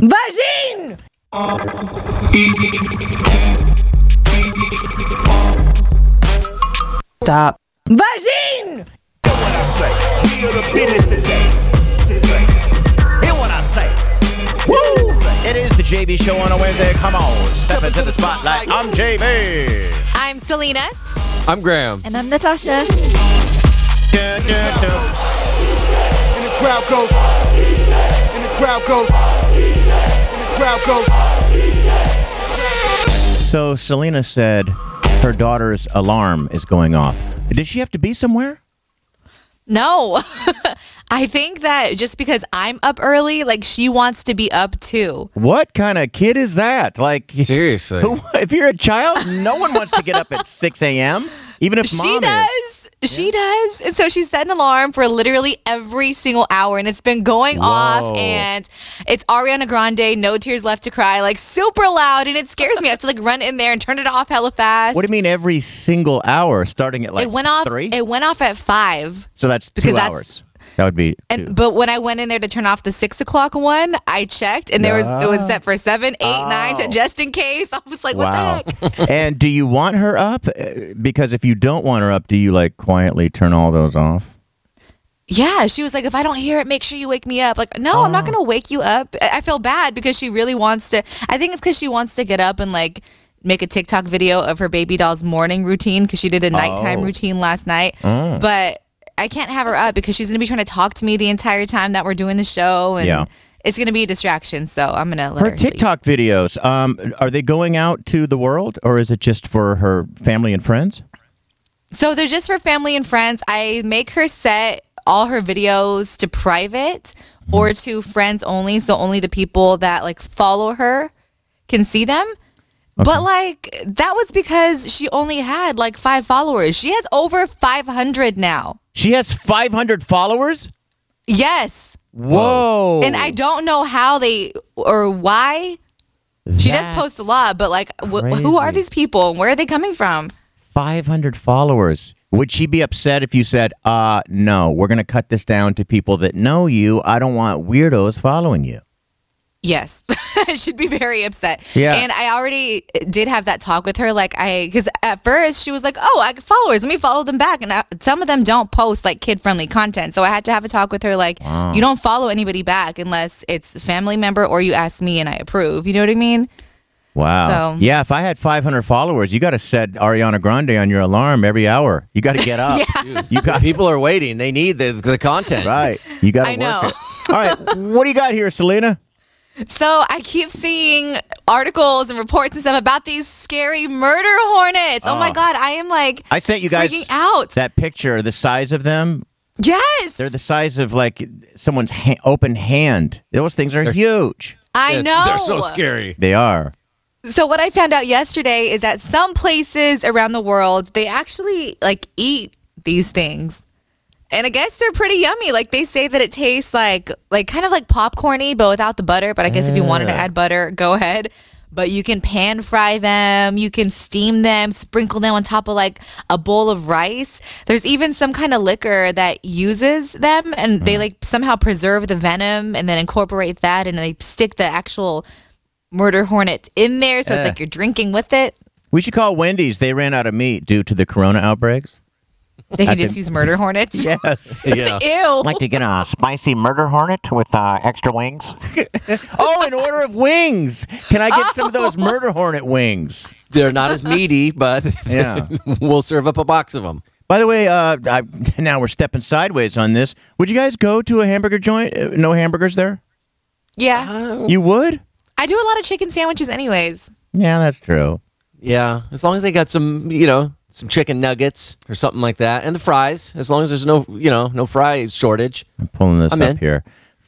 Vagine! Stop. Vagine! We are the business today. Hear what I say. Woo! It is the JV Show on a Wednesday. Come on, step into the spotlight. I'm JV. I'm Selena. I'm Graham. And I'm Natasha. Dun, dun, dun. And the crowd goes. And the crowd goes. And the crowd goes. So Selena said her daughter's alarm is going off. Does she have to be somewhere? No, I think that just because I'm up early, like she wants to be up too. What kind of kid is that? Like, Seriously. who, if you're a child, no one wants to get up at 6 a.m., even if She mom is. She does. And so she set an alarm for literally every single hour and it's been going off and it's Ariana Grande, No Tears Left to Cry, like super loud and it scares me. I have to like run in there and turn it off hella fast. What do you mean every single hour, starting at like it went off three? it went off at five. so that's because two that's- hours. That would be two. And but when I went in there to turn off the six o'clock one, I checked and there was it was set for seven, eight, nine, to Oh. just in case. I was like, what the heck? and do you want her up? Uh, Because if you don't want her up, do you like quietly turn all those off? Yeah, she was like, if I don't hear it, make sure you wake me up. Like, no, Oh. I'm not gonna wake you up. I feel bad because she really wants to. I think it's because she wants to get up and like make a TikTok video of her baby doll's morning routine because she did a nighttime Oh. routine last night. But I can't have her up because she's gonna be trying to talk to me the entire time that we're doing the show, and Yeah. it's gonna be a distraction. So I'm gonna let her. Her. TikTok videos, um, are they going out to the world or is it just for her family and friends? So they're just for family and friends. I make her set all her videos to private or to friends only, so only the people that like follow her can see them. But like that was because she only had like 5 followers. She has over 500 now. She has 500 followers? Yes. Whoa. And I don't know how they or why. She does post a lot, but like wh- who are these people where are they coming from? 500 followers. Would she be upset if you said, uh, no, we're going to cut this down to people that know you? I don't want weirdos following you. Yes, she'd be very upset. Yeah. and I already did have that talk with her. Like I, because at first she was like, "Oh, I got followers. Let me follow them back." And I, some of them don't post like kid friendly content, so I had to have a talk with her. Like, you don't follow anybody back unless it's a family member or you ask me and I approve. You know what I mean? Wow. So- yeah, if I had 500 followers, you got to set Ariana Grande on your alarm every hour. You got to get up. Yeah. You got People are waiting. They need the, the content. right. You got to I know. work it. All right. What do you got here, Selena? So I keep seeing articles and reports and stuff about these scary murder hornets. Oh, my Oh. god, I am like I sent you guys freaking out. that picture, the size of them. yes, They're the size of like someone's ha- open hand. Those things are huge. I know. They're so scary. They are. So what I found out yesterday is that some places around the world they actually like eat these things. And I guess they're pretty yummy. Like they say that it tastes like like kind of like popcorny but without the butter, but I guess if you wanted to ah. add butter, go ahead. But you can pan fry them, you can steam them, sprinkle them on top of like a bowl of rice. There's even some kind of liquor that uses them and they mm. like somehow preserve the venom and then incorporate that and they stick the actual murder hornet in there so it's ah. like you're drinking with it. We should call Wendy's. They ran out of meat due to the corona outbreaks. They can just use murder hornets. Yes. Yeah. Ew. Like to get a spicy murder hornet with uh, extra wings. oh, an order of wings. Can I get some of those murder hornet wings? They're not as meaty, but Yeah. we'll serve up a box of them. By the way, uh, I, now we're stepping sideways on this. Would you guys go to a hamburger joint? Uh, No hamburgers there? yeah. You would? I do a lot of chicken sandwiches anyways. Yeah, that's true. Yeah, as long as they got some, you know, some chicken nuggets or something like that, and the fries. As long as there's no, you know, no fry shortage. I'm pulling this I'm up in. here.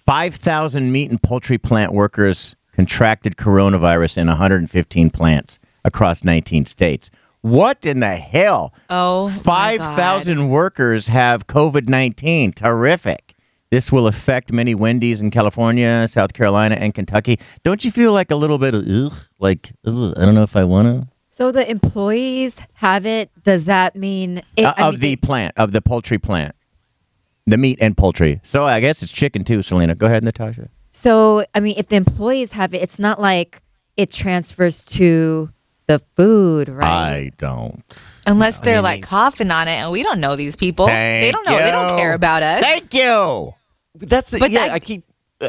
5,000 meat and poultry plant workers contracted coronavirus in 115 plants across 19 states. What in the hell? Oh, 5,000 workers have COVID 19. Terrific. This will affect many Wendy's in California, South Carolina, and Kentucky. Don't you feel like a little bit of, ugh, like, ugh, I don't know if I want to? So the employees have it. Does that mean it, Uh, I of mean, the they- plant, of the poultry plant, the meat and poultry. So I guess it's chicken too, Selena. Go ahead, Natasha. So, I mean, if the employees have it, it's not like it transfers to the food, right? I don't. Unless they're like coughing on it, and we don't know these people. they don't know. They don't care about us. Thank you. That's the But yeah. I- I, keep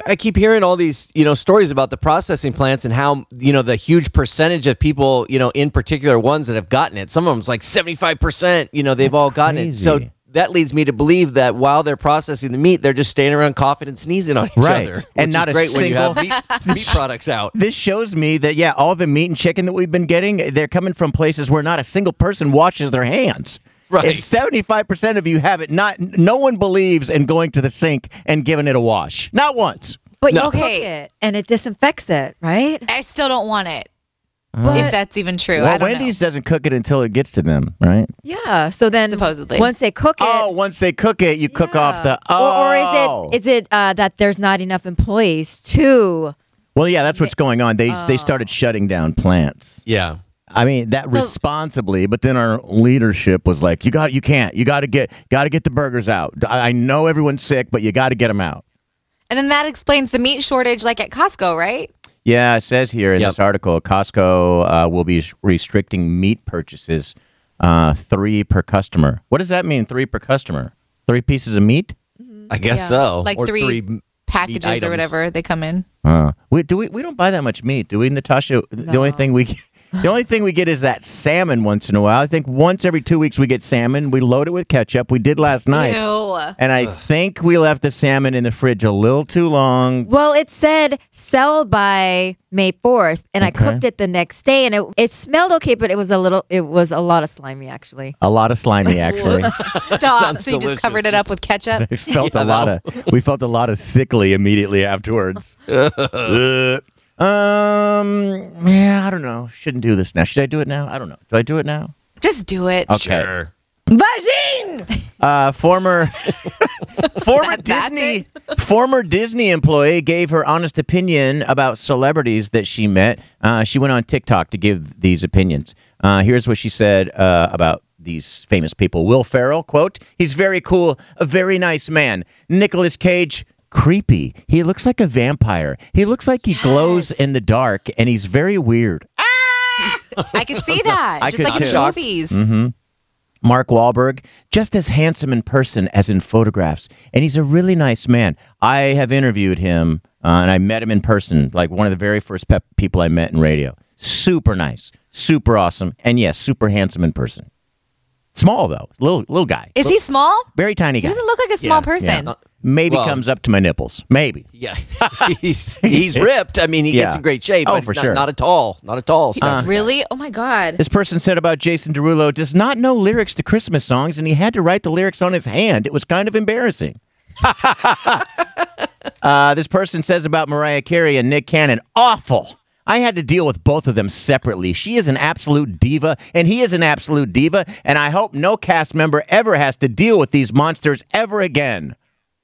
I keep hearing all these you know stories about the processing plants and how you know the huge percentage of people you know in particular ones that have gotten it. Some of them's like seventy five percent. You know they've all gotten it. So that leads me to believe that while they're processing the meat, they're just standing around coughing and sneezing on each Right. other. And not a great when you have single- meat, meat products out. This shows me that yeah, all the meat and chicken that we've been getting, they're coming from places where not a single person washes their hands. Right. If seventy-five percent of you have it, not no one believes in going to the sink and giving it a wash. Not once. But you No. cook it and it disinfects it, right? I still don't want it. But- if that's even true, I Well, don't Wendy's doesn't cook it until it gets to them, right? Yeah. So then, Supposedly. once they cook it, Oh, once they cook it, you cook off the. Yeah. Oh. or, or is it is it uh, that there's not enough employees to? Well, yeah, that's what's going on. They Oh. they started shutting down plants. Yeah. I mean that So- responsibly, but then our leadership was like, "You got, you can't, you got to get, got to get the burgers out." I I know everyone's sick, but you got to get them out. And then that explains the meat shortage, like at Costco, right? Yeah, it says here in Yep. this article, Costco uh, will be restricting meat purchases, uh, three per customer. What does that mean? Three per customer? Three pieces of meat? I guess Yeah. so. Like Or three m- meat Packages or whatever they come in. Uh, we do we we don't buy that much meat, do we, Natasha? The only thing we the only thing we get is that salmon once in a while. I think once every two weeks we get salmon. We load it with ketchup. We did last night. Ew. And I think we left the salmon in the fridge a little too long. Well, it said sell by May fourth, and I cooked it the next day, and it it smelled okay, but it was a little, it was a lot of slimy actually. A lot of slimy, actually. Stop. Sounds So you delicious. just covered it up with ketchup. I felt Yeah, a lot of we felt a lot of sickly immediately afterwards. Ugh. Um, yeah, I don't know. Shouldn't do this now. Should I do it now? I don't know. Do I do it now? Just do it. Okay. Sure. Vagine! Uh, former former That- Disney former Disney employee gave her honest opinion about celebrities that she met. Uh, she went on TikTok to give these opinions. Uh, here's what she said uh, about these famous people. Will Ferrell, quote, he's very cool, a very nice man. Nicolas Cage, creepy. He looks like a vampire. He looks like he glows in the dark, and he's very weird. I can see that. I just like in too. Mm-hmm. Mark Wahlberg, just as handsome in person as in photographs. And he's a really nice man. I have interviewed him uh, and I met him in person, like one of the very first pep- people I met in radio. Super nice, super awesome, and yes, super handsome in person. Small though, little little guy, Is he small? very tiny He guy. doesn't look like a small person. Uh, Maybe Well- comes up to my nipples. Maybe. Yeah, he's he's ripped. I mean, he gets in great shape. Oh, but for not, sure. Not at all. Not at all. Stuff. Really? Oh my God. This person said about Jason Derulo does not know lyrics to Christmas songs, and he had to write the lyrics on his hand. It was kind of embarrassing. uh, this person says about Mariah Carey and Nick Cannon, awful. I had to deal with both of them separately. She is an absolute diva, and he is an absolute diva, and I hope no cast member ever has to deal with these monsters ever again.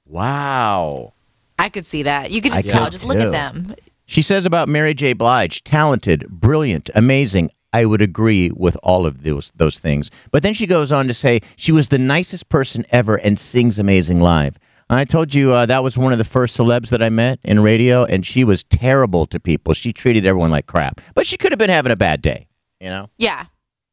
Wow. I could see that. You could just I tell. Just look at them. She says about Mary J. Blige, talented, brilliant, amazing. I would agree with all of those those things. But then she goes on to say she was the nicest person ever and sings amazing live. I told you uh, that was one of the first celebs that I met in radio, and she was terrible to people. She treated everyone like crap, but she could have been having a bad day, you know. Yeah.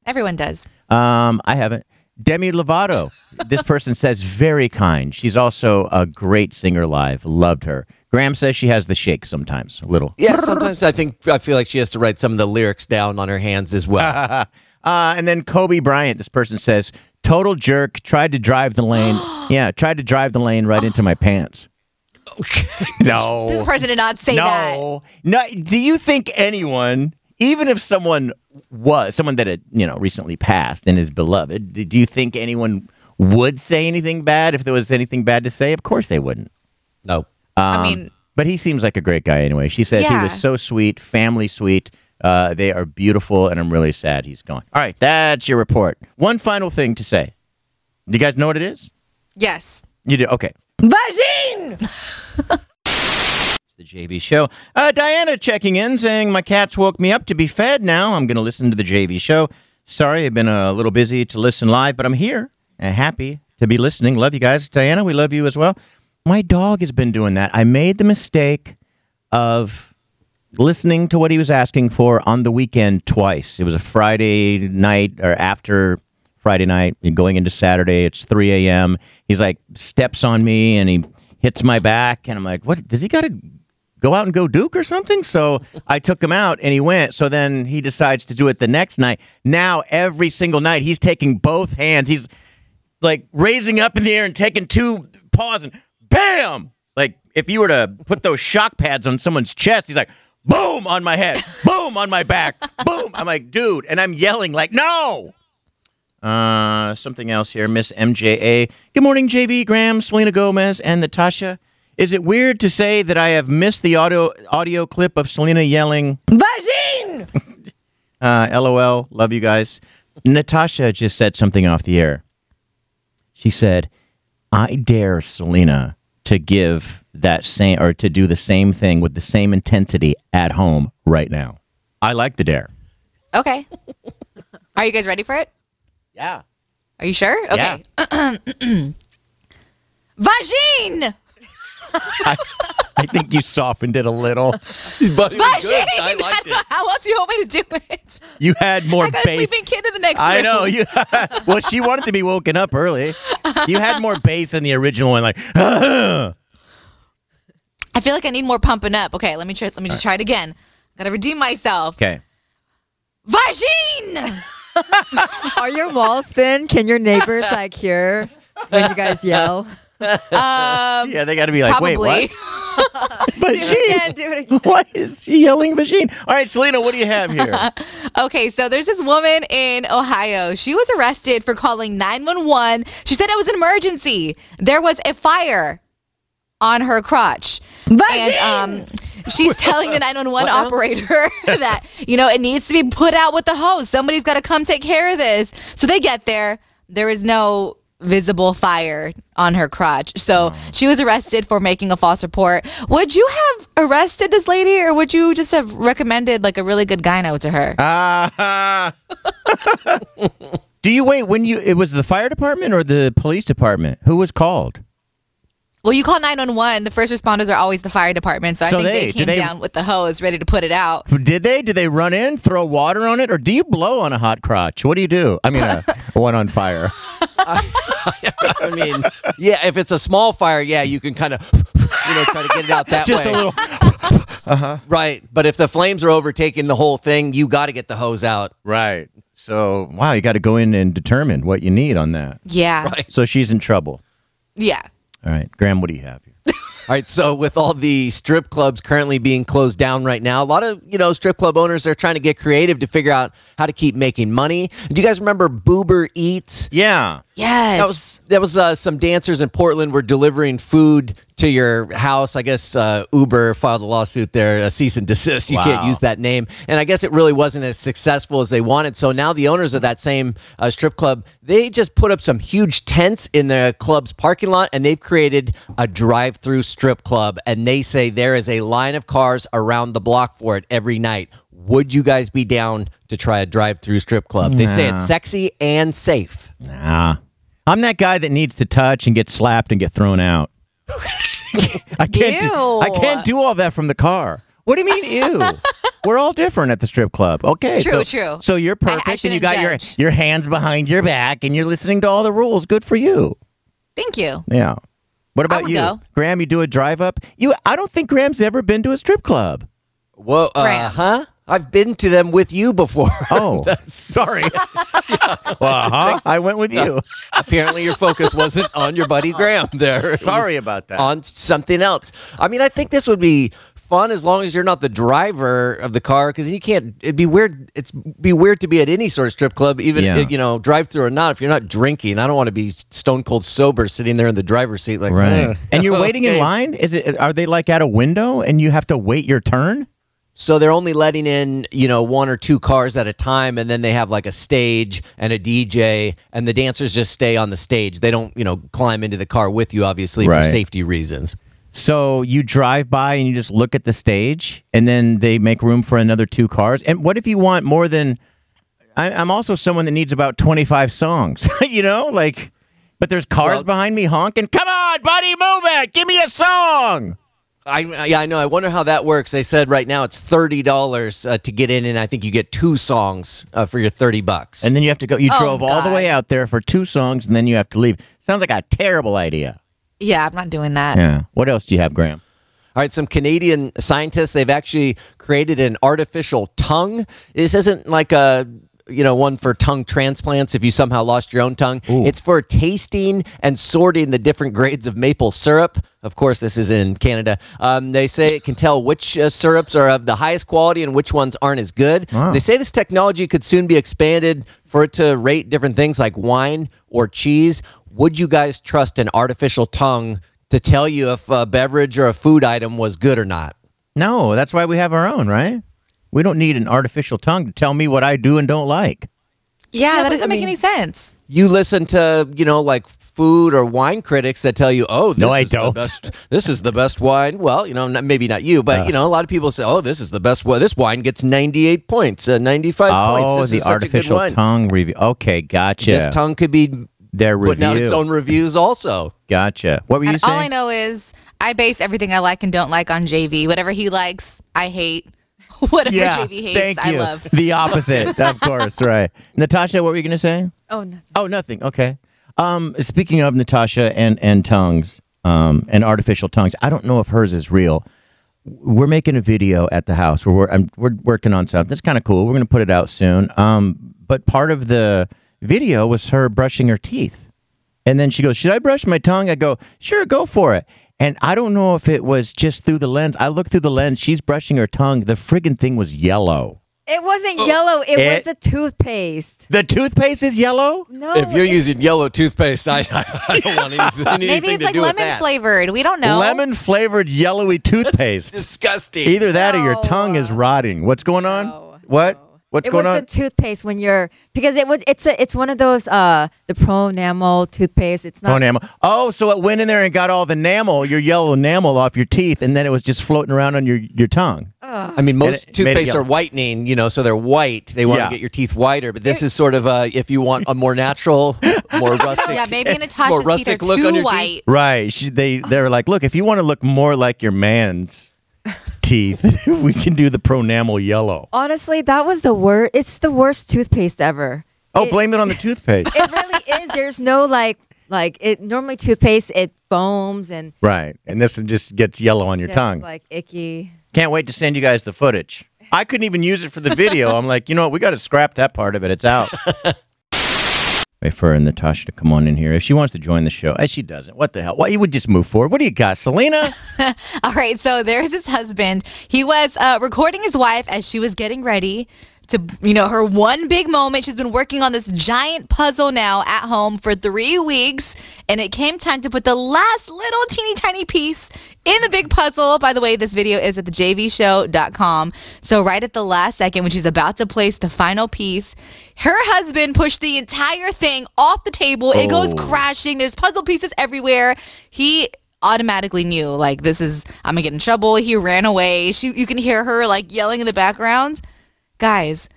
Everyone does. Um, I haven't. Demi Lovato. this person says very kind. She's also a great singer live. Loved her. Graham says she has the shake sometimes, a little. Yeah, sometimes I think I feel like she has to write some of the lyrics down on her hands as well. Uh, and then Kobe Bryant, this person says, total jerk, tried to drive the lane. yeah, tried to drive the lane right into my pants. no. This person did not say that. no. No. Do you think anyone, even if someone was, someone that had, you know, recently passed and is beloved, do you think anyone would say anything bad if there was anything bad to say? Of course they wouldn't. no. I Um, mean, But he seems like a great guy anyway. She says he was so sweet, family sweet. Uh, they are beautiful, and I'm really sad he's gone. All right, that's your report. One final thing to say. Do you guys know what it is? yes. You do? Okay. Vagine! The JV show. Uh, Diana checking in saying, My cats woke me up to be fed. Now I'm going to listen to the JV show. Sorry, I've been a little busy to listen live, but I'm here and happy to be listening. Love you guys. Diana, we love you as well. My dog has been doing that. I made the mistake of listening to what he was asking for on the weekend twice. It was a Friday night or after Friday night, going into Saturday. It's 3 a.m. He's like steps on me and he hits my back, and I'm like, what? Does he got to go out and go Duke or something? So I took him out and he went. So then he decides to do it the next night. Now every single night he's taking both hands. He's like raising up in the air and taking two paws and bam! Like if you were to put those shock pads on someone's chest, he's like, boom on my head, boom on my back, boom. I'm like, dude, and I'm yelling like, no. Uh, something else here, Miss MJA. Good morning, JV Graham, Selena Gomez, and Natasha. Is it weird to say that I have missed the audio audio clip of Selena yelling, Vagine! uh, LOL, love you guys. Natasha just said something off the air. She said, I dare Selena to give that same or to do the same thing with the same intensity at home right now. I like the dare. Okay. Are you guys ready for it? Yeah. Are you sure? Okay. Vagine! I think you softened it a little. But, was good. Vagine! I liked it. How else do you want me to do it? You had more I got a bass. sleeping kid in the next I room. know you. well, she wanted to be woken up early. You had more bass in the original one, like. I feel like I need more pumping up. Okay, let me try. Let me just try it again. Gotta redeem myself. Okay. Vagine! Are your walls thin? Can your neighbors like hear when you guys yell? Um, Yeah, they got to be like, probably. wait, what? But she, Yeah, do it again. why is she yelling machine? All right, Selena, what do you have here? Okay, so there's this woman in Ohio. She was arrested for calling 911. She said it was an emergency. There was a fire on her crotch. And um, she's telling the 911 operator that, you know, it needs to be put out with the hose. Somebody's got to come take care of this. So they get there. There is no visible fire on her crotch. So she was arrested for making a false report. Would you have arrested this lady or would you just have recommended like a really good gyno to her? Ah. do you wait when you? It was the fire department or the police department? Who was called? Well, you call 911. The first responders are always the fire department. So, So I think they- they, came they- down with the hose ready to put it out. Did they? Did they run in, throw water on it, or do you blow on a hot crotch? What do you do? I mean, a, one on fire. I mean, yeah, if it's a small fire, yeah, you can kind of, you know, try to get it out that Just way. a little. Uh-huh. Right. But if the flames are overtaking the whole thing, you got to get the hose out. Right. So wow, you got to go in and determine what you need on that. Yeah. So she's in trouble. Yeah. All right, Graham, what do you have here? All right, so with all the strip clubs currently being closed down right now, a lot of you know strip club owners are trying to get creative to figure out how to keep making money. Do you guys remember Boober Eats? Yeah. Yes. That was that was uh, some dancers in Portland were delivering food to your house. I guess uh, Uber filed a lawsuit there, a cease and desist. You can't use that name, and I guess it really wasn't as successful as they wanted. So now the owners of that same uh, strip club they just put up some huge tents in the club's parking lot, and they've created a drive-through strip club. And they say there is a line of cars around the block for it every night. Would you guys be down to try a drive-through strip club? They say it's sexy and safe. Nah. I'm that guy that needs to touch and get slapped and get thrown out. I can't. Do, I can't do all that from the car. What do you mean, ew? We're all different at the strip club. Okay. True, so, true. So you're I- I perfect, and you got your judge. your hands behind your back, and you're listening to all the rules. Good for you. Thank you. Yeah. What about you, go. Graham? You do a drive up. You. I don't think Graham's ever been to a strip club. Whoa, uh, Graham. huh? I've been to them with you before. Oh, sorry. well, huh? I went with you. Apparently, your focus wasn't on your buddy Graham there. Sorry about that. On something else. I mean, I think this would be fun as long as you're not the driver of the car because you can't. It'd be weird. It's be weird to be at any sort of strip club, even Yeah. you know, drive through or not. If you're not drinking, I don't want to be stone cold sober sitting there in the driver's seat, like Right. "Eh, And you're waiting in line? Is it are they like at a window and you have to wait your turn? So they're only letting in, you know, one or two cars at a time, and then they have like a stage and a DJ, and the dancers just stay on the stage. They don't, you know, climb into the car with you, obviously, for safety reasons. So you drive by and you just look at the stage and then they make room for another two cars. And what if you want more than I, I'm also someone that needs about 25 songs, you know, like, but there's cars Well- behind me honking. Come on, buddy, move it. Give me a song. I yeah, I know. I wonder how that works. They said right now it's thirty dollars uh, to get in, and I think you get two songs uh, for your thirty bucks. And then you have to go. You Oh, drove all the way out there for two songs, and then you have to leave. Sounds like a terrible idea. Yeah, I'm not doing that. Yeah. What else do you have, Graham? All right, some Canadian scientists they've actually created an artificial tongue. This isn't like a you know one for tongue transplants if you somehow lost your own tongue. It's for tasting and sorting the different grades of maple syrup. Of course, this is in Canada. Um, they say it can tell which uh, syrups are of the highest quality and which ones aren't as good. They say this technology could soon be expanded for it to rate different things like wine or cheese. Would you guys trust an artificial tongue to tell you if a beverage or a food item was good or not? No, that's why we have our own, right? We don't need an artificial tongue to tell me what I do and don't like. Yeah, that doesn't I make mean- any sense. You listen to, you know, like food or wine critics that tell you, "Oh, this No, I is don't. best. This is the best wine." Well, you know, not, maybe not you, but you know, a lot of people say, "Oh, this is the best. wine. this wine gets ninety-eight points, uh, ninety-five points." Oh, This the is such a good artificial tongue review. Okay, gotcha. This tongue could be Their putting out its own reviews, also. Gotcha. What were you And saying? all I know is I base everything I like and don't like on JV. Whatever he likes, I hate. Whatever yeah, JV hates, thank I you. love. The opposite, of course, right. Natasha, what were you going to say? Oh no. Oh, nothing. Okay. Um, speaking of Natasha and and tongues, um, and artificial tongues, I don't know if hers is real. We're making a video at the house. We're we're, I'm, we're working on something. That's kind of cool. We're going to put it out soon. Um, but part of the video was her brushing her teeth, and then she goes, "Should I brush my tongue?" I go, "Sure, go for it." And I don't know if it was just through the lens. I looked through the lens. She's brushing her tongue. The friggin' thing was yellow. It wasn't oh. yellow. It, It- was the toothpaste. The toothpaste is yellow. No. if you're it- using yellow toothpaste, I, I, don't want anything, anything Maybe it's to like do with lemon flavored. We don't know. Lemon flavored yellowy toothpaste. Disgusting. Either that or your tongue is rotting. What's going on? No, what? What's it going was on? the toothpaste when you're because it was it's a it's one of those uh the pro enamel toothpaste. It's Oh, not enamel. Oh, so it went in there and got all the enamel, your yellow enamel off your teeth, and then it was just floating around on your, your tongue. I mean, most it made it toothpaste yellow. are whitening, you know, so they're white. They want Yeah. to get your teeth whiter, but this is sort of uh, if you want a more natural, more rustic. Yeah, maybe Natasha's teeth are rustic look on too your teeth. white. Right. She, they they're like, look, if you want to look more like your man's teeth, we can do the pronamel yellow. honestly that was the worst. It's the worst toothpaste ever. Oh, It- blame it on the toothpaste. It really is. There's no like like it normally toothpaste it foams and right. And this one just gets yellow on your it's tongue. like icky. Can't wait to send you guys the footage. I couldn't even use it for the video. I'm like, you know what? We got to scrap that part of it. It's out. Wait for her and Natasha to come on in here. If she wants to join the show, Eh, she doesn't. What the hell? Why you would just move forward? What do you got, Selena? All right, so there's his husband. He was uh, recording his wife as she was getting ready to, you know, her one big moment. She's been working on this giant puzzle now at home for three weeks, and it came time to put the last little teeny tiny piece in the big puzzle. By the way, this video is at thejvshow.com. So right at the last second, when she's about to place the final piece, her husband pushed the entire thing off the table. It goes Oh. crashing. There's puzzle pieces everywhere. He automatically knew like this is I'm gonna get in trouble. He ran away. She you can hear her like yelling in the background. Guys,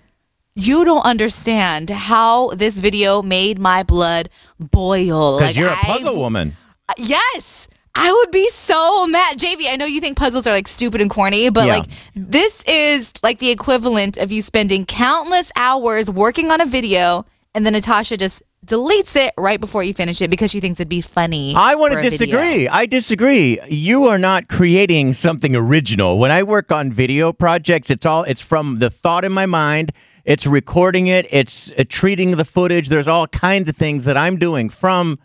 you don't understand how this video made my blood boil. Because Like you're a puzzle woman. Yes. I would be so mad. JV, I know you think puzzles are like stupid and corny, but Yeah. like this is like the equivalent of you spending countless hours working on a video and then Natasha just deletes it right before you finish it because she thinks it'd be funny. I want to disagree. I disagree. You are not creating something original. When I work on video projects, it's all it's from the thought in my mind. It's recording it. It's uh, treating the footage. There's all kinds of things that I'm doing from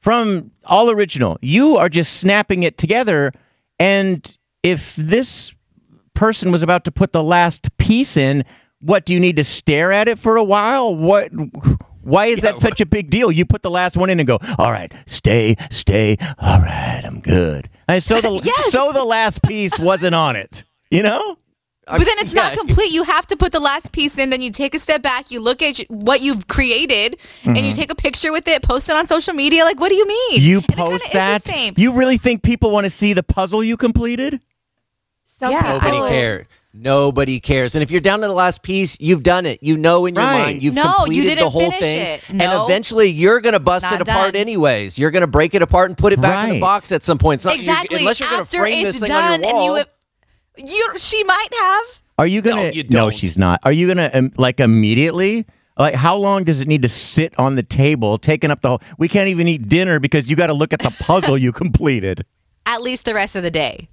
from all original. You are just snapping it together. And if this person was about to put the last piece in, what do you need to stare at it for a while? What? Why is that such a big deal? You put the last one in and go, all right, stay, stay, all right, I'm good. And so the Yes. so the last piece wasn't on it. You know? But then it's not complete. You have to put the last piece in, then you take a step back, you look at what you've created, and you take a picture with it, post it on social media. Like, what do you mean? Mm-hmm. You And post is that. the same. You really think people want to see the puzzle you completed? Some Yeah, people, Nobody would- cares. Nobody cares. And if you're down to the last piece, you've done it. You know in your Right. mind you've No, you completed the didn't whole finish thing. it. And eventually you're going to bust Not it apart done. anyways. You're going to break it apart and put it back in the box at some point. It's not- you're- exactly. unless you're going to frame it's this thing on done your and you, have, you, she might have. Are you gonna? you No, don't. she's not. Are you gonna um, like immediately? Like, how long does it need to sit on the table, taking up the whole? We can't even eat dinner because you got to look at the puzzle you completed. At least the rest of the day.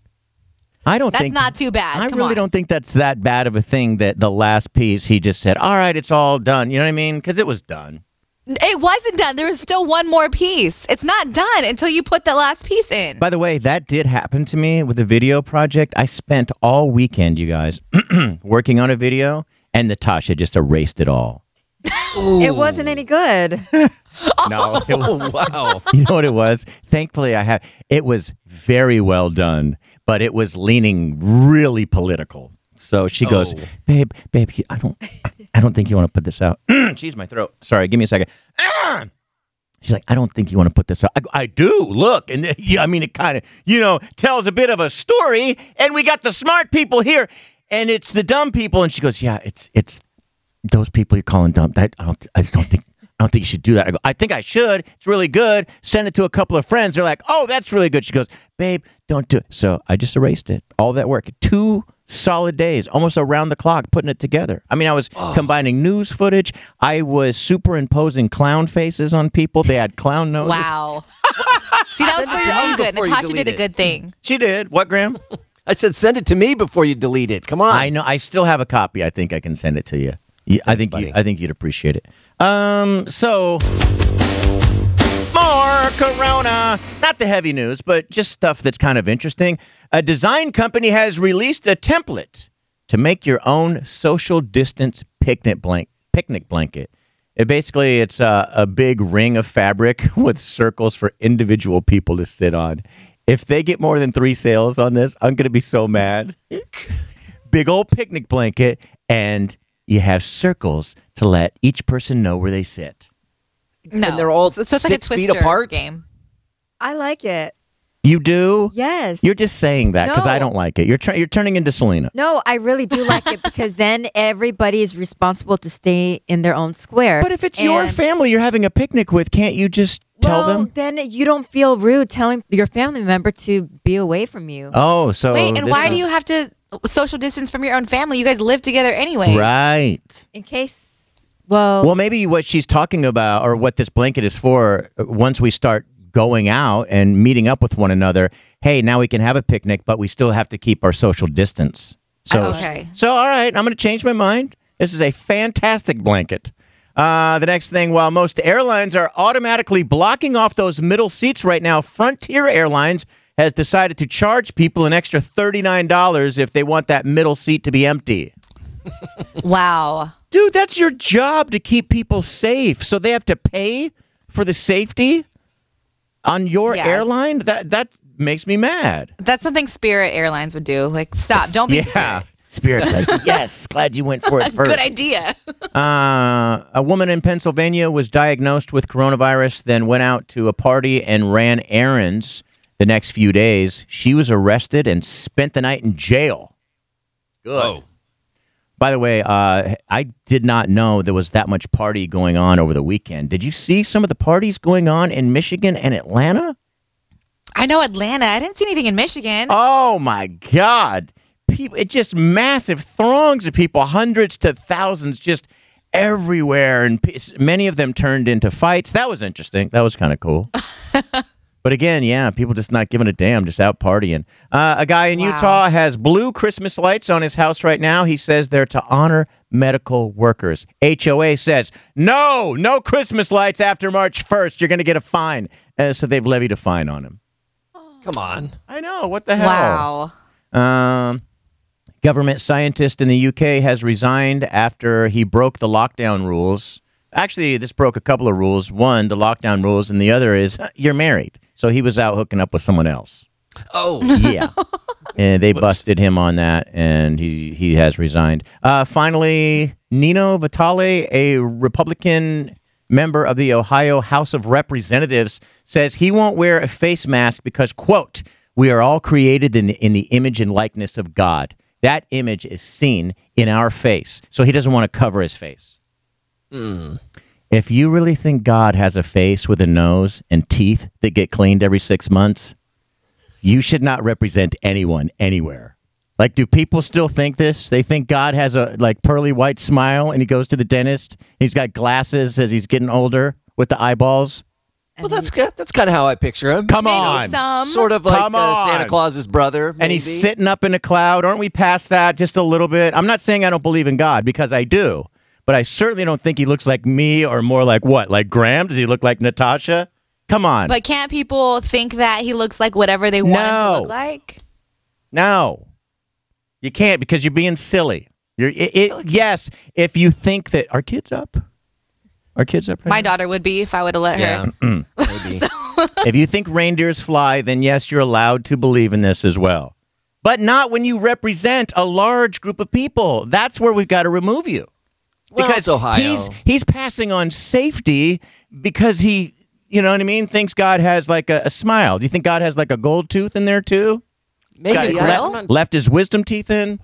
I don't That's think that's not too bad. I Come really on. don't think that's that bad of a thing. That the last piece he just said, "All right, it's all done." You know what I mean? Because it was done. It wasn't done. There was still one more piece. It's not done until you put the last piece in. By the way, that did happen to me with a video project. I spent all weekend, you guys, working on a video, and Natasha just erased it all. It wasn't any good. No, it was Oh, wow. you know what it was? Thankfully, I have. It was very well done, but it was leaning really political. So she goes, Oh. "Babe, babe, I don't, I don't think you want to put this out." She's my throat. Sorry, give me a second. She's like, "I don't think you want to put this out." I, go, I do. Look, and yeah, I mean, it kind of, you know, tells a bit of a story, and we got the smart people here, and it's the dumb people. And she goes, "Yeah, it's it's those people you're calling dumb. That I don't. I just don't think. I don't think you should do that. I go. I think I should. It's really good. Send it to a couple of friends. They're like, oh, that's really good. She goes, babe, don't do it. So I just erased it. All that work. Two solid days, almost around the clock, putting it together. I mean, I was combining news footage. I was superimposing clown faces on people. They had clown noses. Wow. See, that was for your own good. Natasha did a good thing. She did. What, Graham? I said send it to me before you delete it. Come on. I know. I still have a copy. I think I can send it to you. Yeah, I think you, I think you'd appreciate it. Um. So more Corona. Not the heavy news, but just stuff that's kind of interesting. A design company has released a template to make your own social distance picnic blank picnic blanket. It basically it's a, a big ring of fabric with circles for individual people to sit on. If they get more than three sales on this, I'm gonna be so mad. big old picnic blanket, and you have circles to let each person know where they sit. No. And they're all so, so it's like a six feet apart? game. I like it. You do? Yes. You're just saying that because I don't like it. You're tr- you're turning into Selena. No, I really do like it because then everybody is responsible to stay in their own square. But if it's your family you're having a picnic with, can't you just tell well, them? then you don't feel rude telling your family member to be away from you. Oh, so Wait, and why is- do you have to social distance from your own family? You guys live together anyway. Right. In case, well, Well, maybe what she's talking about, or what this blanket is for, uh, once we start going out and meeting up with one another, hey, now we can have a picnic, but we still have to keep our social distance. So, Okay. so all right, I'm going to change my mind. This is a fantastic blanket. Uh, the next thing, while most airlines are automatically blocking off those middle seats right now, Frontier Airlines has decided to charge people an extra $39 if they want that middle seat to be empty. Wow. Dude, that's your job to keep people safe. So they have to pay for the safety on your Yeah. airline? That that makes me mad. That's something Spirit Airlines would do. Like, stop. Don't be Spirit. Spirit's like, yes, glad you went for it first. Good idea. Uh, a woman in Pennsylvania was diagnosed with coronavirus, then went out to a party and ran errands the next few days. She was arrested and spent the night in jail. Good. Oh. By the way, uh, I did not know there was that much party going on over the weekend. Did you see some of the parties going on in Michigan and Atlanta? I know Atlanta. I didn't see anything in Michigan. Oh my God! People, it just massive throngs of people, hundreds to thousands, just everywhere, and p- many of them turned into fights. That was interesting. That was kind of cool. but again, yeah, people just not giving a damn, just out partying. Uh, a guy in Wow. Utah has blue Christmas lights on his house right now. He says they're to honor medical workers. HOA says no, no Christmas lights after March first. You're going to get a fine. Uh, so they've levied a fine on him. Come on. I know what the hell. wow. Um, government scientist in the UK has resigned after he broke the lockdown rules. Actually, this broke a couple of rules. One, the lockdown rules, and the other is you're married. So he was out hooking up with someone else. Oh. Yeah. and they busted him on that, and he, he has resigned. Uh, finally, Nino Vitale, a Republican member of the Ohio House of Representatives, says he won't wear a face mask because, quote, we are all created in the, in the image and likeness of God. that image is seen in our face. So he doesn't want to cover his face. If you really think God has a face with a nose and teeth that get cleaned every six months, you should not represent anyone anywhere. Like, do people still think this? They think God has a like pearly white smile and he goes to the dentist. He's got glasses as he's getting older with the eyeballs. Well, that's good. That's kind of how I picture him. Come Maybe on. some. Sort of like Come uh, Santa. Claus's brother. and he's sitting up in a cloud. Aren't we past that just a little bit? I'm not saying I don't believe in God because I do, but I certainly don't think he looks like me or more like what? Like Graham? Does he look like Natasha? Come on. But can't people think that he looks like whatever they want him to No. look like? no. You can't because you're being silly. You're it, it, yes, if you think that our kids up. Our kids up. right My now? daughter would be if I would have let Yeah. her. maybe. if you think reindeers fly, then yes, you're allowed to believe in this as well. But not when you represent a large group of people. That's where we've got to remove you. Well, because Ohio. he's he's passing on safety because he, you know what I mean, thinks God has like a, a smile. Do you think God has like a gold tooth in there too? maybe. Got- I- grill? I'm not- Left his wisdom teeth in.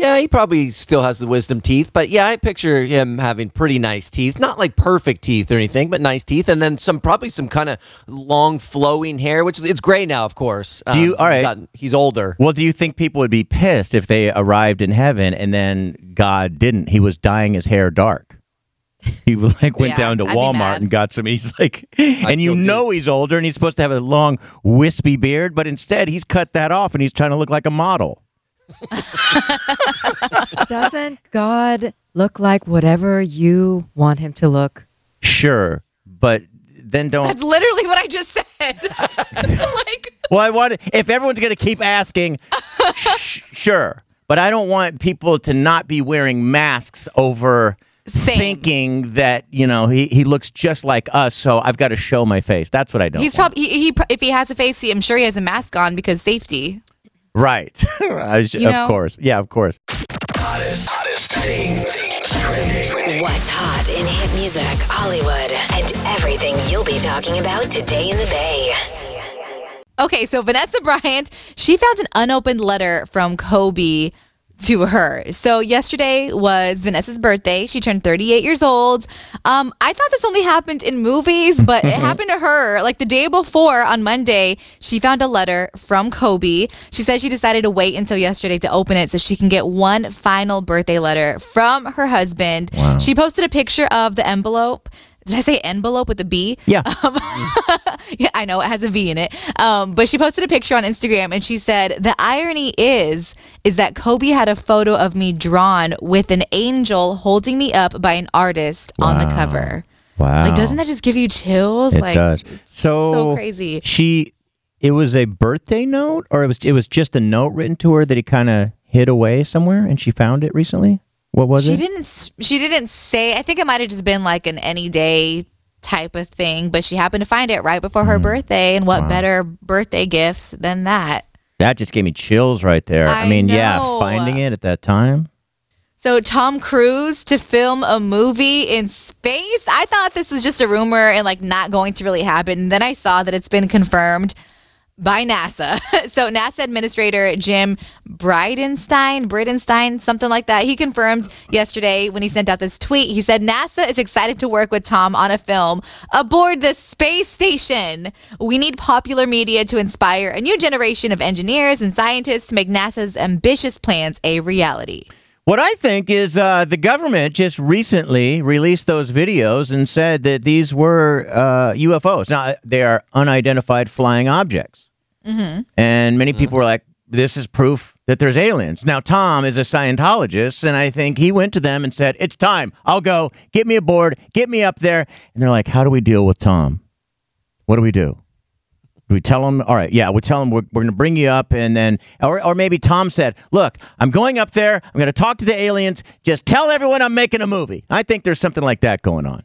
Yeah, he probably still has the wisdom teeth, but yeah, I picture him having pretty nice teeth. Not like perfect teeth or anything, but nice teeth, and then some probably some kind of long flowing hair, which it's gray now, of course. Um, Do you- all he's gotten- he's older. Well, do you think people would be pissed if they arrived in heaven and then God didn't? He was dyeing his hair dark. He like went Yeah, down to I'd Walmart and got some. He's like, and you feel know he's older and he's supposed to have a long wispy beard, but instead he's cut that off and he's trying to look like a model. Doesn't God look like whatever you want him to look? Sure, but then don't. That's literally what I just said. like, Well, I want if everyone's going to keep asking, sh- sure, but I don't want people to not be wearing masks over Same. thinking that you know he, he looks just like us. So I've got to show my face. That's what I don't. he's probably he, he if he has a face, he, I'm sure he has a mask on because safety. Right. Sh- You of know? course, yeah, of course. Hottest, hottest things trending. What's hot in hit music, Hollywood, and everything you'll be talking about today in the Bay. Okay, so Vanessa Bryant, she found an unopened letter from Kobe to her. So yesterday was Vanessa's birthday. She turned 38 years old. Um, I thought this only happened in movies, but it happened to her. Like the day before on Monday, she found a letter from Kobe. She said she decided to wait until yesterday to open it so she can get one final birthday letter from her husband. She posted a picture of the envelope. Did I say envelope with a B? Yeah. Yeah, I know it has a V in it. Um, but she posted a picture on Instagram and she said, The irony is, is that Kobe had a photo of me drawn with an angel holding me up by an artist on the cover. Wow. Like, doesn't that just give you chills? It like, does. So so crazy. She, it was a birthday note, or it was it was just a note written to her that he kind of hid away somewhere, and she found it recently. What was She it? She didn't. She didn't say. I think it might have just been like an any day type of thing. But she happened to find it right before her Mm. birthday, and what better birthday gifts than that? That just gave me chills right there. I, I mean, yeah, finding it at that time. So Tom Cruise to film a movie in space. I thought this was just a rumor and like not going to really happen. And then I saw that it's been confirmed by NASA. so NASA Administrator Jim Bridenstine, Bridenstine, something like that. He confirmed yesterday when he sent out this tweet. He said NASA is excited to work with Tom on a film aboard the space station. We need popular media to inspire a new generation of engineers and scientists to make NASA's ambitious plans a reality. What I think is uh, the government just recently released those videos and said that these were uh, UFOs. Now, they are unidentified flying objects. Mm-hmm. And many people were like, this is proof that there's aliens. Now, Tom is a Scientologist, and I think he went to them and said, It's time. I'll go. Get me aboard. Get me up there. And they're like, How do we deal with Tom? What do we do? Do we tell him? All right, yeah, we tell him we're, we're going to bring you up, and then, or, or maybe Tom said, "Look, I'm going up there. I'm going to talk to the aliens. Just tell everyone I'm making a movie." I think there's something like that going on.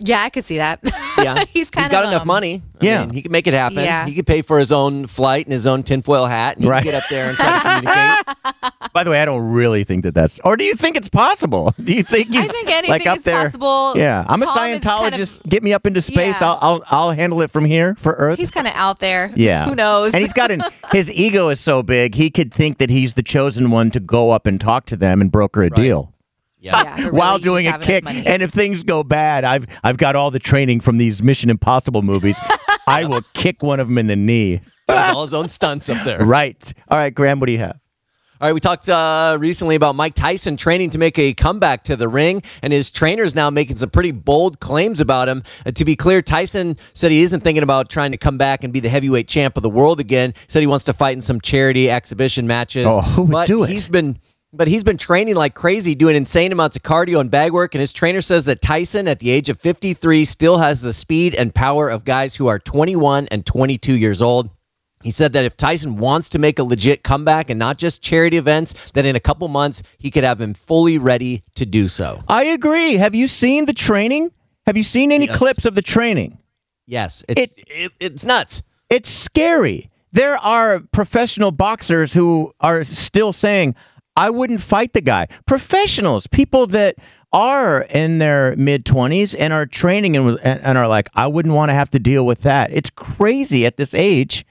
Yeah, I could see that. Yeah, he's kind got of enough um, money. I Yeah. mean, he can make it happen. Yeah. he could pay for his own flight and his own tinfoil hat, and he Right. can get up there and try to communicate. By the way, I don't really think that that's. Or do you think it's possible? Do you think he's think anything like up is there? possible. Yeah, I'm a Tom is Scientologist. kind of- Get me up into space. Yeah. I'll, I'll I'll handle it from here for Earth. He's kind of out there. yeah, Who knows? And he's got an his ego is so big he could think that he's the chosen one to go up and talk to them and broker a deal. Yeah. Yeah, While doing a kick, and if things go bad, I've I've got all the training from these Mission Impossible movies. I will kick one of them in the knee. Does all his own stunts up there. Right. All right, Graham. What do you have? All right, we talked uh, recently about Mike Tyson training to make a comeback to the ring, and his trainer's now making some pretty bold claims about him. Uh, to be clear, Tyson said he isn't thinking about trying to come back and be the heavyweight champ of the world again. He said he wants to fight in some charity exhibition matches. Oh, who would but do it? He's been. But he's been training like crazy, doing insane amounts of cardio and bag work. And his trainer says that Tyson, at the age of 53, still has the speed and power of guys who are 21 and 22 years old. He said that if Tyson wants to make a legit comeback and not just charity events, that in a couple months he could have him fully ready to do so. I agree. Have you seen the training? Have you seen any Yes. clips of the training? Yes, it's it, it's nuts. It's scary. There are professional boxers who are still saying, I wouldn't fight the guy. Professionals, people that are in their mid 20s and are training and, and, are like, I wouldn't want to have to deal with that. It's crazy at this age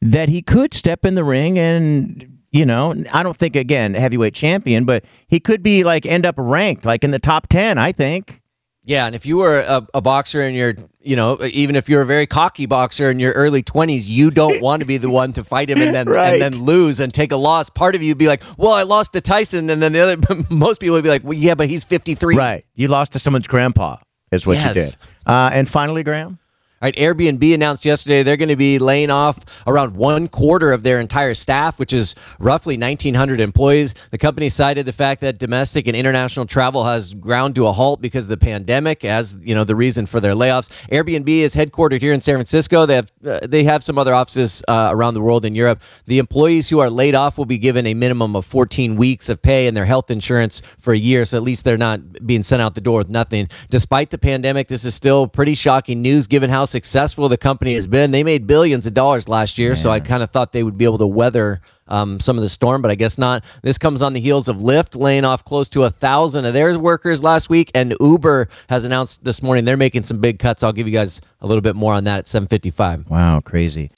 that he could step in the ring and, you know, I don't think, again, heavyweight champion, but he could be like end up ranked like in the top 10, I think. Yeah, and if you were a, a boxer and you're, you know, even if you're a very cocky boxer in your early 20s, you don't want to be the one to fight him and then Right. and then lose and take a loss. Part of you would be like, "Well, I lost to Tyson," and then the other most people would be like, "Well, yeah, but he's 53." Right. You lost to someone's grandpa, is what you did. Uh, and finally, Graham? Right, Airbnb announced yesterday they're going to be laying off around one quarter of their entire staff, which is roughly 1,900 employees. The company cited the fact that domestic and international travel has ground to a halt because of the pandemic, as you know the reason for their layoffs. Airbnb is headquartered here in San Francisco. They have uh, they have some other offices uh, around the world in Europe. The employees who are laid off will be given a minimum of 14 weeks of pay and their health insurance for a year, so at least they're not being sent out the door with nothing. Despite the pandemic, this is still pretty shocking news given how successful the company has been. They made billions of dollars last year, so I kind of thought they would be able to weather um, some of the storm, but I guess not. This comes on the heels of Lyft laying off close to a thousand of their workers last week, and Uber has announced this morning they're making some big cuts. I'll give you guys a little bit more on that at 7:55. Wow, crazy.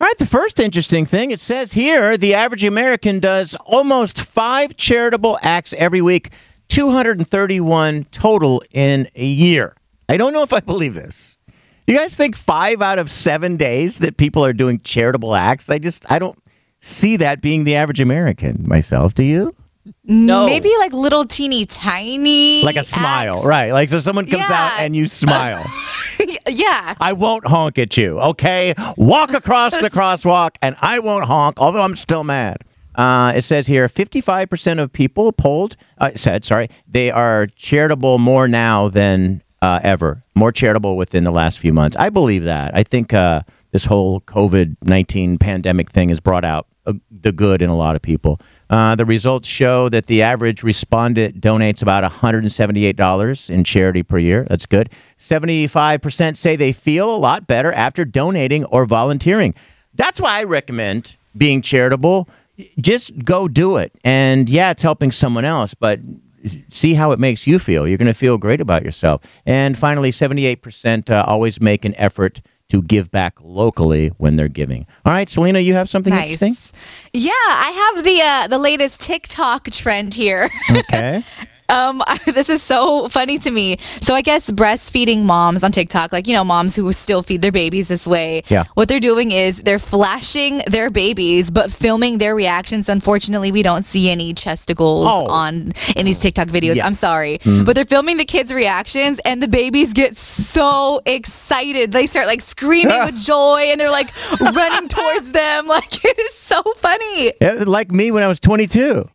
All right, the first interesting thing it says here the average American does almost five charitable acts every week, 231 total in a year. I don't know if I believe this. You guys think five out of seven days that people are doing charitable acts? I just, I don't see that being the average American myself. Do you? No. Maybe like little teeny tiny. Like a smile, acts. right? Like, so someone comes out and you smile. yeah. I won't honk at you, okay? Walk across the crosswalk and I won't honk, although I'm still mad. Uh, it says here 55% of people polled, uh, said, sorry, they are charitable more now than uh, ever, more charitable within the last few months. I believe that. I think uh, this whole COVID 19 pandemic thing has brought out uh, the good in a lot of people. Uh, the results show that the average respondent donates about $178 in charity per year. That's good. 75% say they feel a lot better after donating or volunteering. That's why I recommend being charitable. Just go do it. And yeah, it's helping someone else, but see how it makes you feel. You're going to feel great about yourself. And finally, 78% uh, always make an effort to give back locally when they're giving. All right, Selena, you have something interesting? Nice. Yeah, I have the uh, the latest TikTok trend here. Okay. Um, this is so funny to me. So I guess breastfeeding moms on TikTok, like you know, moms who still feed their babies this way. Yeah. What they're doing is they're flashing their babies, but filming their reactions. Unfortunately, we don't see any chesticles Oh. on in these TikTok videos. Yeah. I'm sorry, but they're filming the kids' reactions, and the babies get so excited. They start like screaming with joy, and they're like running towards them. Like it is so funny. Yeah, like me when I was 22.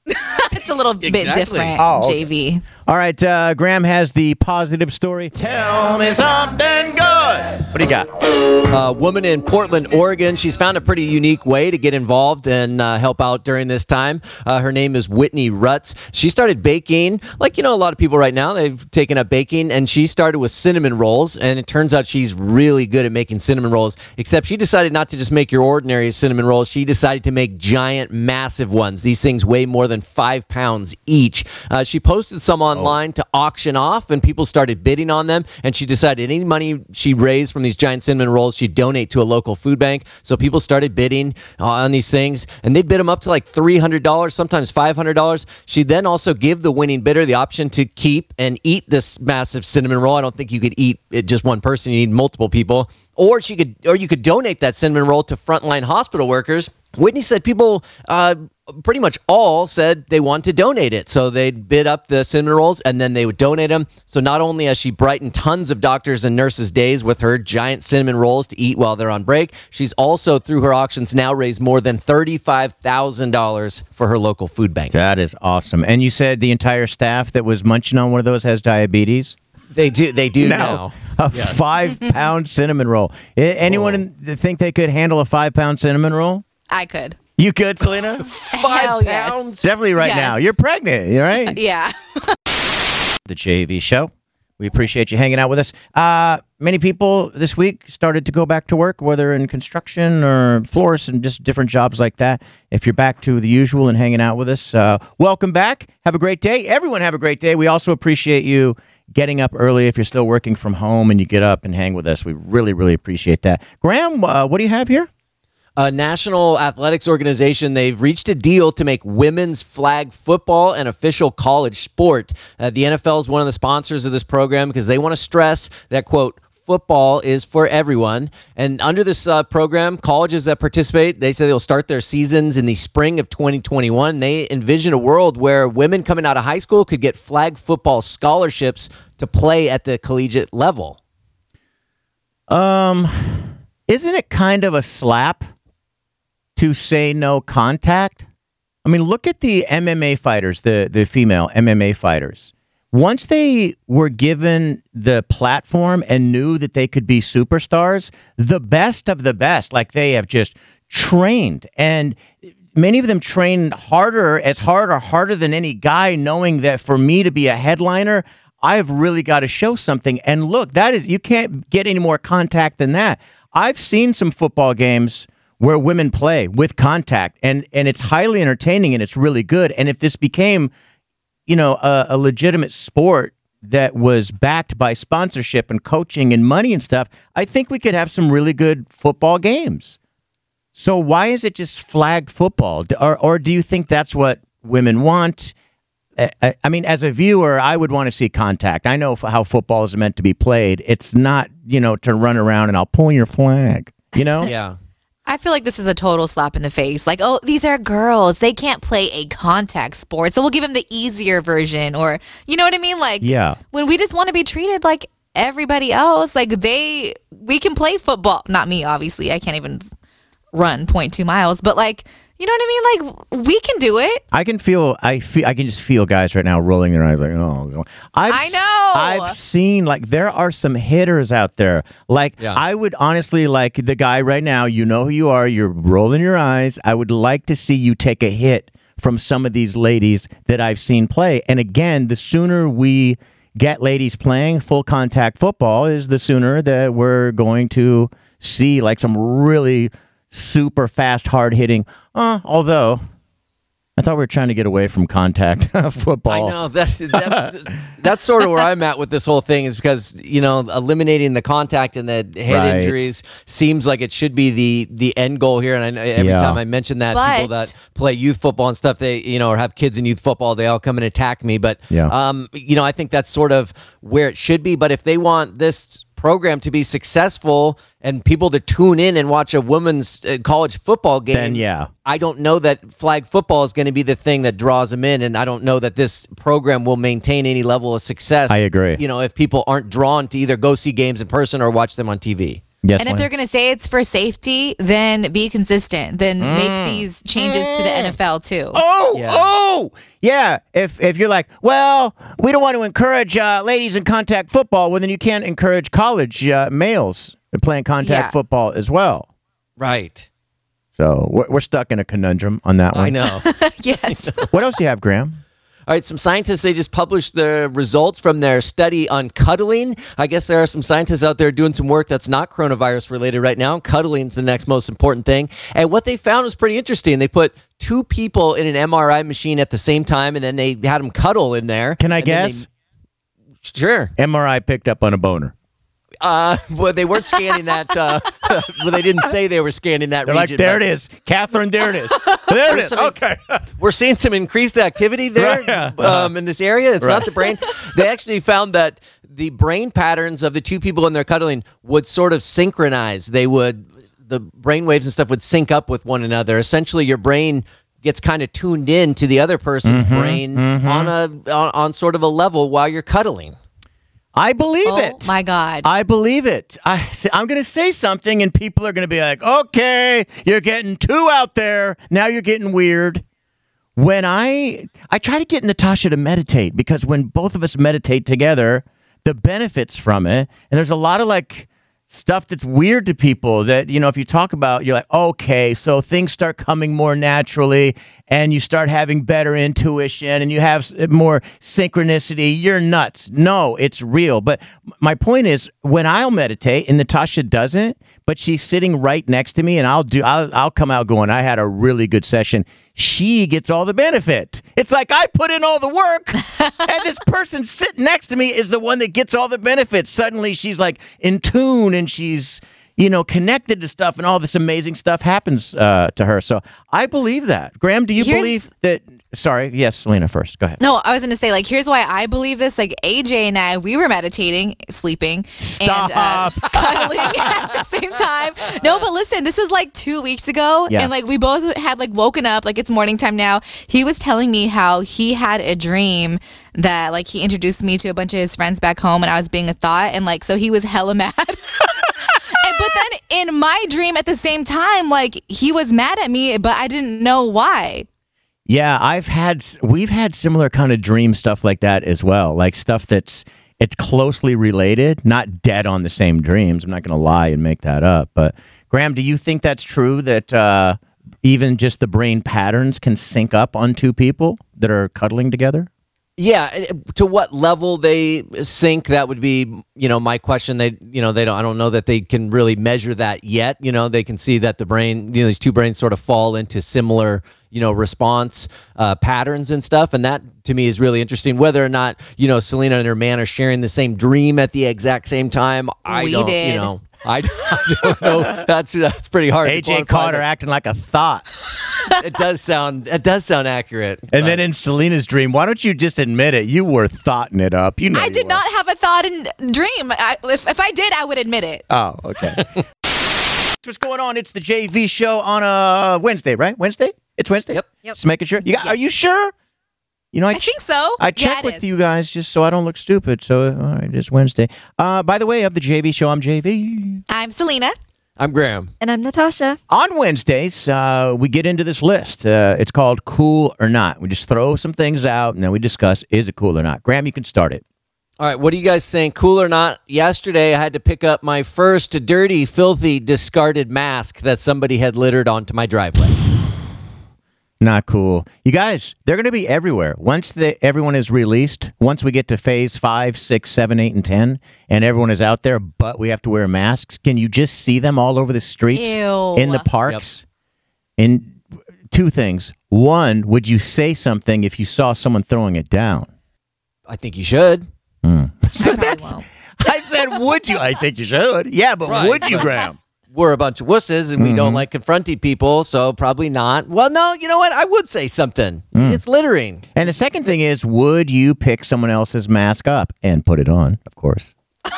It's a little bit Exactly. different, Oh, okay. JV. All right, uh, Graham has the positive story. Tell me something good. What do you got? A woman in Portland, Oregon. She's found a pretty unique way to get involved and uh, help out during this time. Uh, her name is Whitney Rutz. She started baking, like you know, a lot of people right now. They've taken up baking, and she started with cinnamon rolls. And it turns out she's really good at making cinnamon rolls. Except she decided not to just make your ordinary cinnamon rolls. She decided to make giant, massive ones. These things weigh more than five pounds each. Uh, she posted some online to auction off, and people started bidding on them. And she decided any money she raised from these giant cinnamon rolls, she'd donate to a local food bank. So people started bidding on these things, and they bid them up to like three hundred dollars, sometimes five hundred dollars. She then also give the winning bidder the option to keep and eat this massive cinnamon roll. I don't think you could eat it just one person; you need multiple people. Or she could, or you could donate that cinnamon roll to frontline hospital workers. Whitney said people uh, pretty much all said they want to donate it. So they'd bid up the cinnamon rolls and then they would donate them. So not only has she brightened tons of doctors and nurses' days with her giant cinnamon rolls to eat while they're on break, she's also, through her auctions, now raised more than $35,000 for her local food bank. That is awesome. And you said the entire staff that was munching on one of those has diabetes? They do, they do now. A five pound cinnamon roll. Anyone oh. in- think they could handle a five pound cinnamon roll? I could. You good, Selena? Hell yes. Definitely right Yes. now. You're pregnant, you right? Yeah. the JV show. We appreciate you hanging out with us. Uh, many people this week started to go back to work, whether in construction or florists and just different jobs like that. If you're back to the usual and hanging out with us, uh, welcome back. Have a great day. Everyone have a great day. We also appreciate you getting up early if you're still working from home and you get up and hang with us. We really, really appreciate that. Graham, uh, what do you have here? A national athletics organization. They've reached a deal to make women's flag football an official college sport. Uh, the NFL is one of the sponsors of this program because they want to stress that, quote, football is for everyone. And under this uh, program, colleges that participate, they say they'll start their seasons in the spring of 2021. They envision a world where women coming out of high school could get flag football scholarships to play at the collegiate level. Um, isn't it kind of a slap to say no contact? I mean, look at the MMA fighters, the the female MMA fighters. Once they were given the platform and knew that they could be superstars, the best of the best, like they have just trained and many of them trained harder, as hard or harder than any guy, knowing that for me to be a headliner, I've really got to show something. And look, that is, you can't get any more contact than that. I've seen some football games where women play with contact, and, and it's highly entertaining and it's really good. And if this became, you know, a, a legitimate sport that was backed by sponsorship and coaching and money and stuff, I think we could have some really good football games. So why is it just flag football? Or, or do you think that's what women want? I- I, I mean, as a viewer, I would want to see contact. I know how football is meant to be played. It's not, you know, to run around and I'll pull your flag. You know? Yeah. I feel like this is a total slap in the face. Like, oh, these are girls. They can't play a contact sport. So we'll give them the easier version. Or, you know what I mean? Like, Yeah. when we just want to be treated like everybody else, like they, we can play football. Not me, obviously. I can't even run 0.2 miles. But, like, you know what I mean? Like, we can do it. I can feel. I feel. I can just feel guys right now rolling their eyes, like, oh. I've, I know. I've seen like there are some hitters out there. Like Yeah. I would honestly like the guy right now. You know who you are. You're rolling your eyes. I would like to see you take a hit from some of these ladies that I've seen play. And again, the sooner we get ladies playing full contact football, is the sooner that we're going to see like some really super fast, hard hitting. Uh, although I thought we were trying to get away from contact football. I know that's that's that's sort of where I'm at with this whole thing is because you know eliminating the contact and the head Right. injuries seems like it should be the the end goal here. And I know every Yeah. time I mention that, people that play youth football and stuff, they you know or have kids in youth football, they all come and attack me. But Yeah. um, you know, I think that's sort of where it should be. But if they want this program to be successful and people to tune in and watch a women's uh, college football game, Then, yeah. I don't know that flag football is going to be the thing that draws them in, and I don't know that this program will maintain any level of success. I agree. You know, if people aren't drawn to either go see games in person or watch them on TV. Yes, and if Lynn? they're going to say it's for safety, then be consistent. Then make these changes to the NFL too. Oh, Yeah. oh, yeah. If if you're like, well, we don't want to encourage uh, ladies in contact football, well, then you can't encourage college uh, males playing contact Yeah. football as well. Right. So we're, we're stuck in a conundrum on that one. I know. yes. What else do you have, Graham? All right, some scientists they just published the results from their study on cuddling. I guess there are some scientists out there doing some work that's not coronavirus related right now. Cuddling is the next most important thing. And what they found was pretty interesting. They put two people in an MRI machine at the same time and then they had them cuddle in there. Can I guess? they- sure. MRI picked up on a boner. Uh, well, they weren't scanning that. Uh, well, they didn't say they were scanning that They're like, region. there but it is, Catherine. There it is. There it is. Okay. We're seeing some increased activity there Right, yeah. um, in this area. It's Right. not the brain. They actually found that the brain patterns of the two people in their cuddling would sort of synchronize. They would, the brain waves and stuff would sync up with one another. Essentially, your brain gets kind of tuned in to the other person's Mm-hmm, brain on a on, on sort of a level while you're cuddling. I believe oh it. my God. I believe it. I, I'm going to say something, and people are going to be like, okay, you're getting two out there. Now you're getting weird. When I I try to get Natasha to meditate because when both of us meditate together, the benefits from it, and there's a lot of like stuff that's weird to people that you know if you talk about you're like okay so things start coming more naturally and you start having better intuition and you have more synchronicity you're nuts. No it's real. But my point is when i'll meditate and natasha doesn't but she's sitting right next to me and i'll do i'll, I'll come out going i had a really good session. She gets all the benefit. It's like i put in all the work and this person sitting next to me is the one that gets all the benefits. Suddenly she's like in tune and she's you know connected to stuff and all this amazing stuff happens uh, to her so i believe that graham do you Here's- believe that sorry yes selena first go ahead No, I was going to say, like, here's why I believe this. Like, AJ and I, we were meditating, sleeping, and uh, cuddling at the same time. No, but listen, this was like two weeks ago, Yeah. and like we both had like woken up, like it's morning time now. He was telling me how he had a dream that like he introduced me to a bunch of his friends back home, and I was being a thot, and like so he was hella mad. But then in my dream at the same time, like he was mad at me, but I didn't know why. Yeah, I've had we've had similar kind of dream stuff like that as well. Like stuff that's it's closely related, not dead on the same dreams. I'm not going to lie and make that up. But Graham, do you think that's true that uh, even just the brain patterns can sync up on two people that are cuddling together? Yeah, to what level they sync that would be, you know, my question. They, you know, they don't. I don't know that they can really measure that yet. You know, they can see that the brain, you know, these two brains sort of fall into similar, you know, response uh, patterns and stuff. And that to me is really interesting. Whether or not, you know, Selena and her man are sharing the same dream at the exact same time, I We don't. You know, I, I don't know. That's that's pretty hard. to AJ quantify, caught her acting like a thot. It does sound. It does sound accurate. And but- then in Selena's dream, why don't you just admit it? You were thoting it up. You know I you did were. not have a thought and dream. I, if, if I did, I would admit it. Oh, okay. What's going on? It's the JV show on a Wednesday, right? Wednesday? It's Wednesday. Yep. Yep. Just making sure. You got, Are you sure? You know, I, I think so. I Yeah, check it with is. you guys just so I don't look stupid. So, all right, it's Wednesday. Uh, by the way, of the JV show, I'm JV. I'm Selena. I'm Graham. And I'm Natasha. On Wednesdays, uh, we get into this list. Uh, it's called Cool or Not. We just throw some things out and then we discuss is it cool or not. Graham, you can start it. All right, what do you guys think? Cool or not? Yesterday, I had to pick up my first dirty, filthy, discarded mask that somebody had littered onto my driveway. Not cool. You guys, they're going to be everywhere. Once the, everyone is released, once we get to phase five, six, seven, eight, and 10, and everyone is out there, but we have to wear masks, can you just see them all over the streets? Ew. In the parks? And two things. One, would you say something if you saw someone throwing it down? I think you should. Hmm. So probably that's. won't. I said, would you? I think you should. Yeah, but Right. would you, Graham? We're a bunch of wusses and we don't mm-hmm. like confronting people, so probably not. Well, no, you know what? I would say something. Mm. It's littering. And the second thing is, would you pick someone else's mask up and put it on? Of course.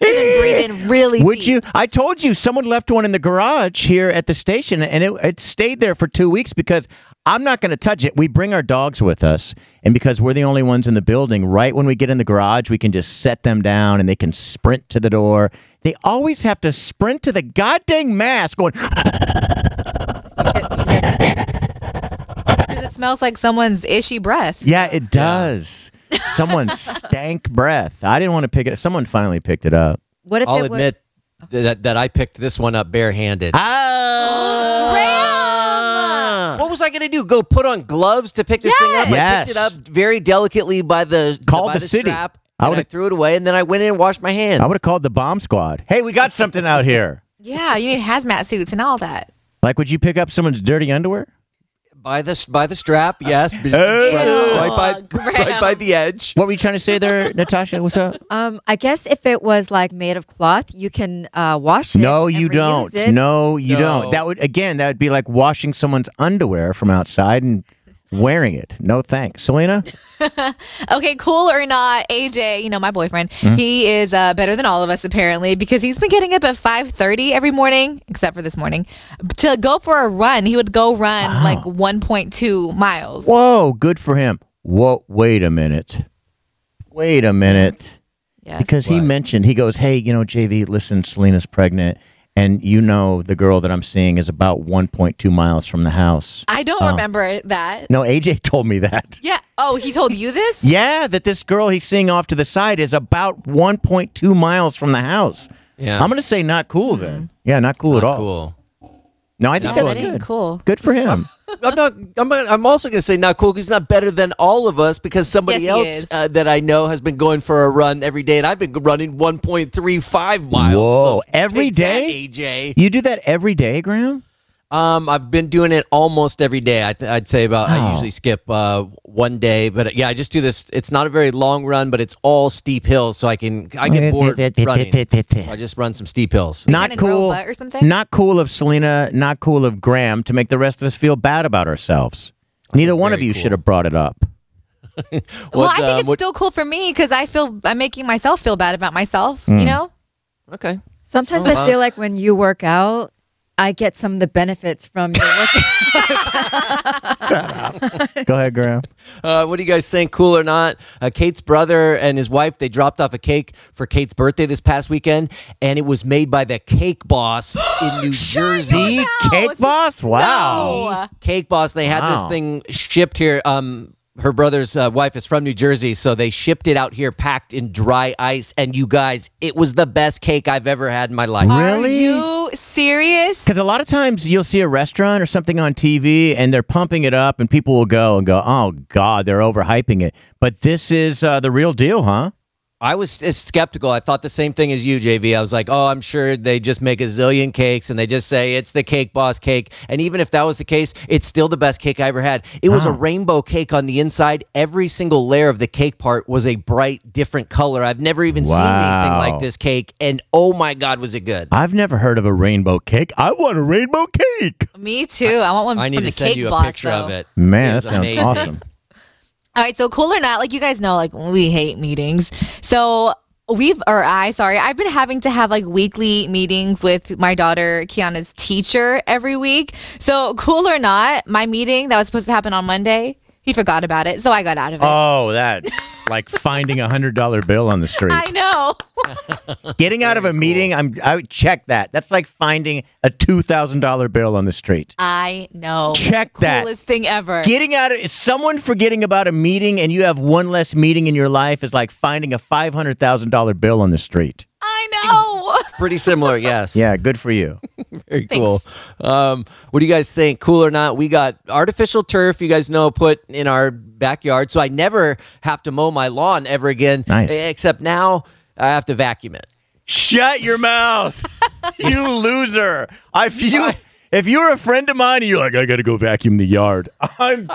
And then breathe in really Would deep. you? I told you someone left one in the garage here at the station, and it, it stayed there for two weeks because I'm not going to touch it. We bring our dogs with us, and because we're the only ones in the building, right when we get in the garage, we can just set them down and they can sprint to the door. They always have to sprint to the goddamn mask going, Because it smells like someone's ishy breath. Yeah, it does. Someone stank breath. I didn't want to pick it. Someone finally picked it up. What if I'll it was- admit that, that I picked this one up barehanded. Ah! What was I going to do? Go put on gloves to pick this thing up? I Yes. picked it up very delicately by the Called by the the city. strap. I I would've- threw it away, and then I went in and washed my hands. I would have called the bomb squad. Hey, we got something out here. Yeah, you need hazmat suits and all that. Like, would you pick up someone's dirty underwear? By the by the strap, yes, right, Ew, right by Graham. right by the edge. What were you trying to say there, Natasha? What's up? Um, I guess if it was like made of cloth, you can uh, wash it. No, and you don't. it. No, you No. don't. That would again, that would be like washing someone's underwear from outside and wearing it. No thanks. Selena? Okay, cool or not, AJ, you know my boyfriend, Hmm? he is uh, better than all of us apparently because he's been getting up at 5:30 every morning, except for this morning, to go for a run. He would go run like 1.2 miles. Whoa, good for him. Whoa, wait a minute. Wait a minute. Yes. Because he mentioned, he goes, Hey, you know, JV, listen, Selena's pregnant. And you know, the girl that I'm seeing is about 1.2 miles from the house. I don't Oh. remember that. No, AJ told me that. Yeah. Oh, he told you this? Yeah, that this girl he's seeing off to the side is about 1.2 miles from the house. Yeah. I'm going to say not cool then. Mm-hmm. Yeah, not cool at all. Cool. No, I think Yeah, that's that ain't good. cool. Good for him. I'm not. I'm. I'm also going to say not cool because he's not better than all of us because somebody Yes, else uh, that I know has been going for a run every day, and I've been running 1.35 miles. Whoa, So every take that. AJ. you do that every day, Graham? Um, I've been doing it almost every day. I th- I'd say about. I usually skip uh, one day, but uh, yeah, I just do this. It's not a very long run, but it's all steep hills, so I can. I get bored running. I just run some steep hills. you Not trying grow a cool. butt or something? Not cool of Selena, not cool of Graham to make the rest of us feel bad about ourselves. Neither one of you cool. should have brought it up. well, What, I think um, it's what- still cool for me because I feel I'm making myself feel bad about myself. Hmm. You know? Okay. Sometimes Uh-huh. I feel like when you work out, I get some of the benefits from your workout. Go ahead, Graham. Uh, what are you guys saying? Cool or not? Uh, Kate's brother and his wife they dropped off a cake for Kate's birthday this past weekend, and it was made by the Cake Boss in New Jersey. Cake Boss? Wow. No. Cake Boss. They had Wow. this thing shipped here. Um, her brother's uh, wife is from New Jersey, so they shipped it out here packed in dry ice. And you guys, it was the best cake I've ever had in my life. Really? Serious? Because a lot of times you'll see a restaurant or something on TV and they're pumping it up, and people will go and go, "Oh God, they're overhyping it." But this is uh, the real deal, huh? I was skeptical. I thought the same thing as you, JV. I was like, oh, I'm sure they just make a zillion cakes and they just say it's the Cake Boss cake. And even if that was the case, it's still the best cake I ever had. It was a rainbow cake on the inside. Every single layer of the cake part was a bright, different color. I've never even seen anything like this cake. And oh my God, was it good. I've never heard of a rainbow cake. I want a rainbow cake. Me too. I want one I need from to the send cake you a boss, picture though. of it. Man, It that sounds amazing. awesome. All right, so cool or not, like you guys know, like we hate meetings. So we've, or I, sorry, I've been having to have like weekly meetings with my daughter Kiana's teacher every week. So cool or not, my meeting that was supposed to happen on Monday, he forgot about it, so I got out of it. Oh, that's like finding a hundred dollar bill on the street. I know. Getting out of a meeting, I'm I would check that. That's like finding a two thousand dollar bill on the street. I know. Check that. Coolest thing ever. Getting out of someone forgetting about a meeting and you have one less meeting in your life is like finding a five hundred thousand dollar bill on the street. I know. Pretty similar, yes. Yeah, good for you. Very cool. Um, what do you guys think? Cool or not? We got artificial turf, you guys know, put in our backyard. So I never have to mow my lawn ever again. Nice. Except now I have to vacuum it. Shut your mouth, you loser! I feel if you're a friend of mine and you're like, I gotta go vacuum the yard. I'm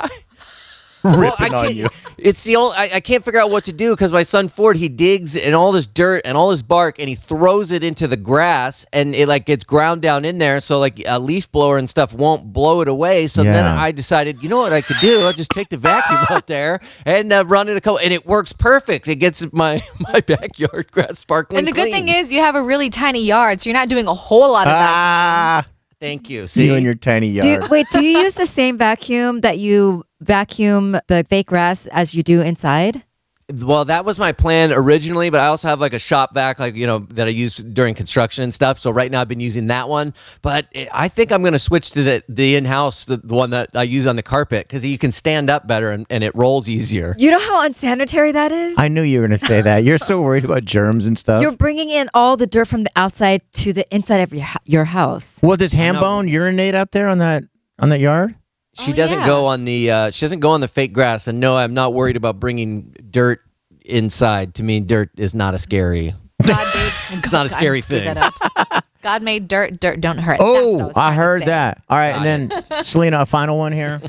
Well, I on you. It's the only I, I can't figure out what to do because my son Ford he digs in all this dirt and all this bark and he throws it into the grass and it like gets ground down in there so like a leaf blower and stuff won't blow it away. So then I decided, you know what I could do? I'll just take the vacuum out there and uh, run it a couple and it works perfect. It gets my my backyard grass sparkling. and the good clean. thing is you have a really tiny yard, so you're not doing a whole lot of that. Ah, Thank you. See, You in your tiny Do you, yard. wait, do you use the same vacuum that you vacuum the fake grass as you do inside? Well, that was my plan originally, but I also have like a shop vac, like you know, that I use during construction and stuff. So right now I've been using that one, but I think I'm going to switch to the the in house, the, the one that I use on the carpet, because you can stand up better and, and it rolls easier. You know how unsanitary that is? I knew you were going to say that. You're so worried about germs and stuff. You're bringing in all the dirt from the outside to the inside of your, your house. well, does Hambone urinate out there on that on that yard? She Oh, doesn't yeah. go on the uh, she doesn't go on the fake grass, and no, I'm not worried about bringing dirt inside. To me, dirt is not a scary. God made, it's not a scary thing. God made dirt. Dirt don't hurt. Oh, was I heard that. All right, and then Selena, a final one here.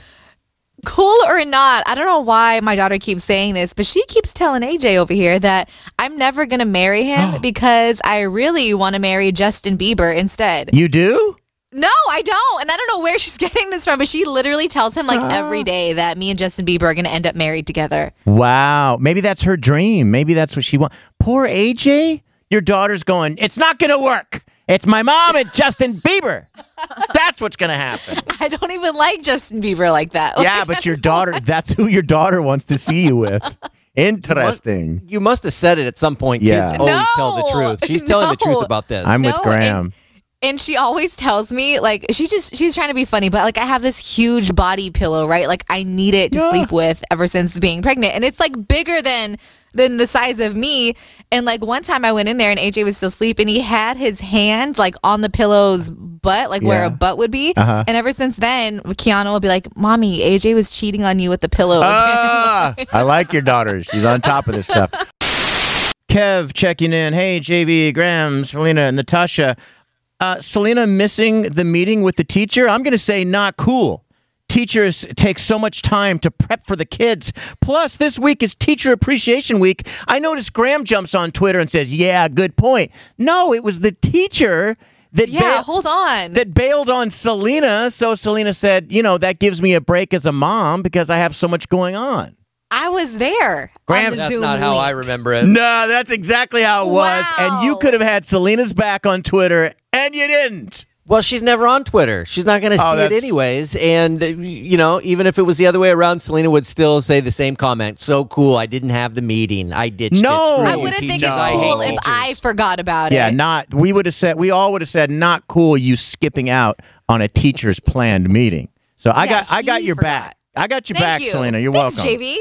Cool or not, I don't know why my daughter keeps saying this, but she keeps telling AJ over here that I'm never gonna marry him because I really want to marry Justin Bieber instead. You do? No, I don't. And I don't know where she's getting this from, but she literally tells him like every day that me and Justin Bieber are going to end up married together. Wow. Maybe that's her dream. Maybe that's what she wants. Poor AJ. Your daughter's going. It's not going to work. It's my mom and Justin Bieber. That's what's going to happen. I don't even like Justin Bieber like that. Yeah, but your daughter. That's who your daughter wants to see you with. Interesting. You must have said it at some point. Yeah. Kids always tell the truth. She's telling the truth about this. I'm with No, Graham. And she always tells me like she just she's trying to be funny but like i have this huge body pillow right like i need it to sleep with ever since being pregnant and it's like bigger than than the size of me and like one time i went in there and aj was still asleep and he had his hand like on the pillow's butt like where a butt would be Uh-huh. and ever since then kiana will be like mommy aj was cheating on you with the pillow Ah, I like your daughter. She's on top of this stuff. Kev checking in. Hey, JV, Graham, Selena, and Natasha. Uh, Selena missing the meeting with the teacher? I'm going to say not cool. Teachers take so much time to prep for the kids. Plus, this week is Teacher Appreciation Week. I noticed Graham jumps on Twitter and says, Yeah, good point. No, it was the teacher that yeah hold on that bailed on Selena. So Selena said, You know, that gives me a break as a mom because I have so much going on. I was there Graham, on the That's Zoom not how I remember it. No, that's exactly how it was. And you could have had Selena's back on Twitter, and you didn't. Well, she's never on Twitter. She's not going to Oh, see it anyways. And, uh, you know, even if it was the other way around, Selena would still say the same comment. So cool. I didn't have the meeting. I ditched No. it. Screw I wouldn't think teachers. it's I hate cool if. I forgot about Yeah, it. Yeah, not. We would have said. We all would have said, "Not cool." You skipping out on a teacher's planned meeting. So I Yeah, got. I got your forgot. back. I got your Thank back, you. Selena. You're Thanks, welcome. JV.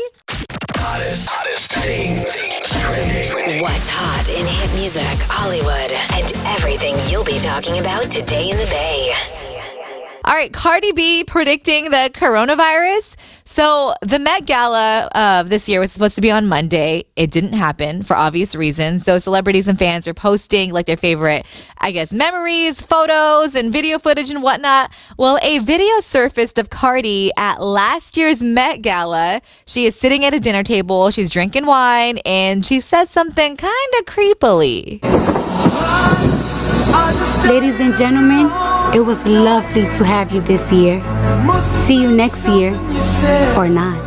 Hottest, hottest things, things trending. What's hot in hit music, Hollywood, and everything you'll be talking about today in the Bay. All right, Cardi B predicting the coronavirus. So the Met Gala of this year was supposed to be on Monday. It didn't happen for obvious reasons. So celebrities and fans are posting like their favorite, I guess, memories, photos, and video footage and whatnot. Well, a video surfaced of Cardi at last year's Met Gala. She is sitting at a dinner table. She's drinking wine, and she says something kind of creepily. Ladies and gentlemen, it was lovely to have you this year. See you next year or not.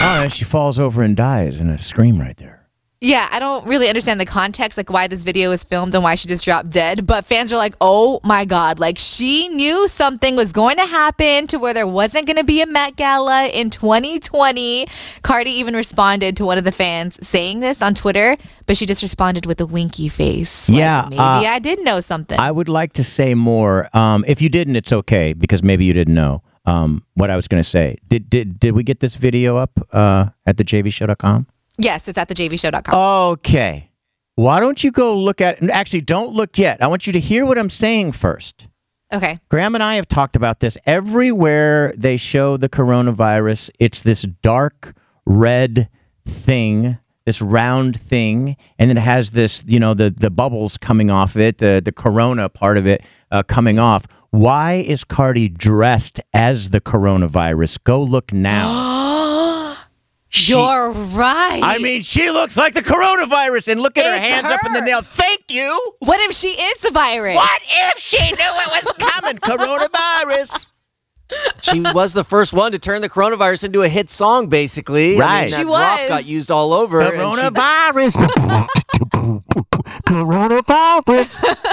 Oh, and she falls over and dies in a scream right there. Yeah, I don't really understand the context, like why this video was filmed and why she just dropped dead. But fans are like, oh my God, like she knew something was going to happen to where there wasn't going to be a Met Gala in 2020. Cardi even responded to one of the fans saying this on Twitter, but she just responded with a winky face. Like, Yeah, maybe uh, I did know something. I would like to say more. Um, if you didn't, it's okay because maybe you didn't know um, what I was going to say. Did did did we get this video up uh, at the JVShow.com? Yes, it's at thejvshow.com. Okay. Why don't you go look at? Actually, don't look yet. I want you to hear what I'm saying first. okay. Graham and I have talked about this. Everywhere they show the coronavirus, it's this dark red thing, this round thing, and it has this, you know, the the bubbles coming off it, the the corona part of it uh, coming off. Why is Cardi dressed as the coronavirus? Go look now. She- You're right. I mean, she looks like the coronavirus, and look at her It's hands up in the nail. Thank you. what if she is the virus? What if she knew it was coming? Coronavirus. she was the first one to turn the coronavirus into a hit song, basically. I mean, Right. that She was. got used all over. and she- Coronavirus.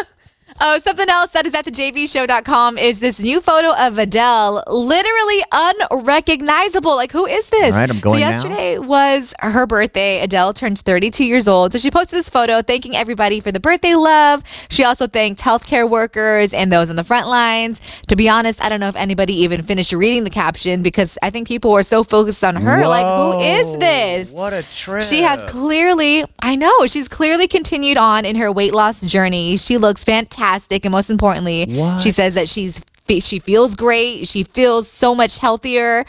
Oh, something else that is at the jvshow.com is this new photo of Adele, literally unrecognizable. Like, who is this? All right, I'm going so now. yesterday was her birthday. Adele turned 32 years old. So she posted this photo thanking everybody for the birthday love. She also thanked healthcare workers and those on the front lines. To be honest, I don't know if anybody even finished reading the caption because I think people were so focused on her. Like, who is this? What a trip. She has clearly, I know, she's clearly continued on in her weight loss journey. She looks fantastic, and most importantly, What? she says that she's she feels great. She feels so much healthier.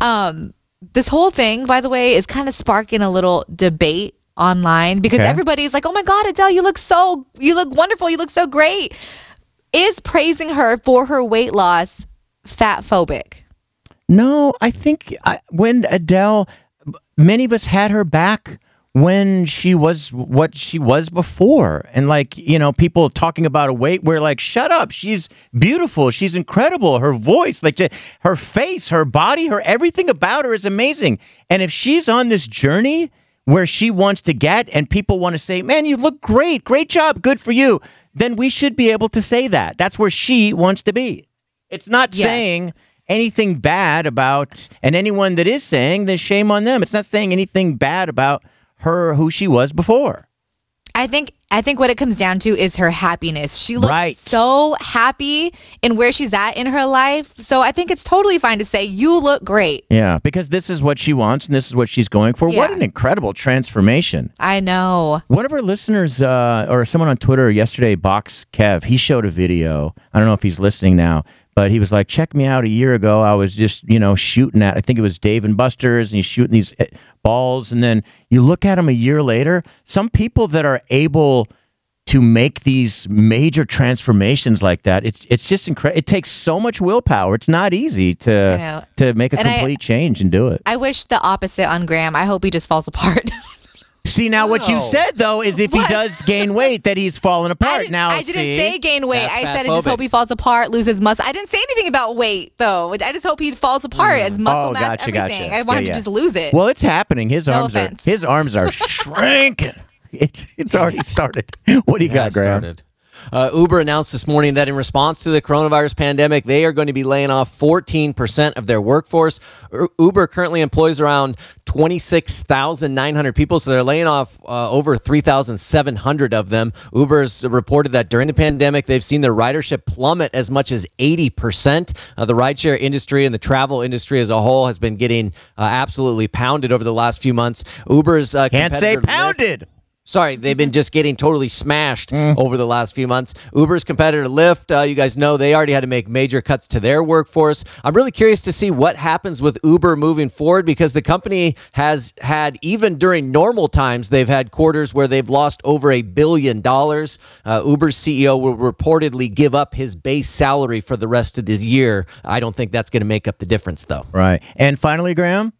Um, this whole thing, by the way, is kind of sparking a little debate online because Okay. everybody's like, "Oh my God, Adele, you look so, you look wonderful. You look so great." Is praising her for her weight loss fat phobic? No, I think I, when Adele, many of us had her back when she was what she was before. And like, you know, people talking about a weight, we're like, shut up. She's beautiful. She's incredible. Her voice, like her face, her body, her everything about her is amazing. And if she's on this journey where she wants to get and people want to say, man, you look great. Great job. Good for you. Then we should be able to say that. That's where she wants to be. It's not Yes. saying anything bad about, and anyone that is saying, then shame on them. It's not saying anything bad about her, who she was before. I think I think what it comes down to is her happiness. She looks Right. so happy in where she's at in her life. So I think it's totally fine to say you look great. Yeah, because this is what she wants and this is what she's going for. What an incredible transformation. I know. One of our listeners, uh, or someone on Twitter yesterday, Box Kev, he showed a video. I don't know if he's listening now, but he was like, check me out a year ago. I was just, you know, shooting at, I think it was Dave and Buster's, and he's shooting these eh, balls. And then you look at him a year later, some people that are able to make these major transformations like that, it's it's just incredible. It takes so much willpower. It's not easy to to make a And I- complete change and do it. I wish the opposite on Graham. I hope he just falls apart. See now, what you said though is if he What? does gain weight, that he's falling I apart. didn't, now I didn't see? say gain weight. That's I said I just fatphobic. hope he falls apart, loses muscle. I didn't say anything about weight though. I just hope he falls apart mm. as muscle Oh, mass, gotcha, gotcha. everything. I want Yeah, him yeah. to just lose it. Well, it's happening. His No arms offense. are his arms are shrinking. It's it's already started. What do you Yeah, got, Graham? started. Uh, Uber announced this morning that in response to the coronavirus pandemic, they are going to be laying off 14% of their workforce. Uber currently employs around 26,900 people, so they're laying off uh, over 3,700 of them. Uber's reported that during the pandemic, they've seen their ridership plummet as much as 80%. Uh, the rideshare industry and the travel industry as a whole has been getting uh, absolutely pounded over the last few months. Uber's uh, Can't say competitor Lyft- pounded. Sorry, they've been just getting totally smashed over the last few months. Uber's competitor Lyft, uh, you guys know they already had to make major cuts to their workforce. I'm really curious to see what happens with Uber moving forward because the company has had, even during normal times, they've had quarters where they've lost over a billion dollars. Uh, Uber's CEO will reportedly give up his base salary for the rest of this year. I don't think that's going to make up the difference, though. Right. And finally, Graham.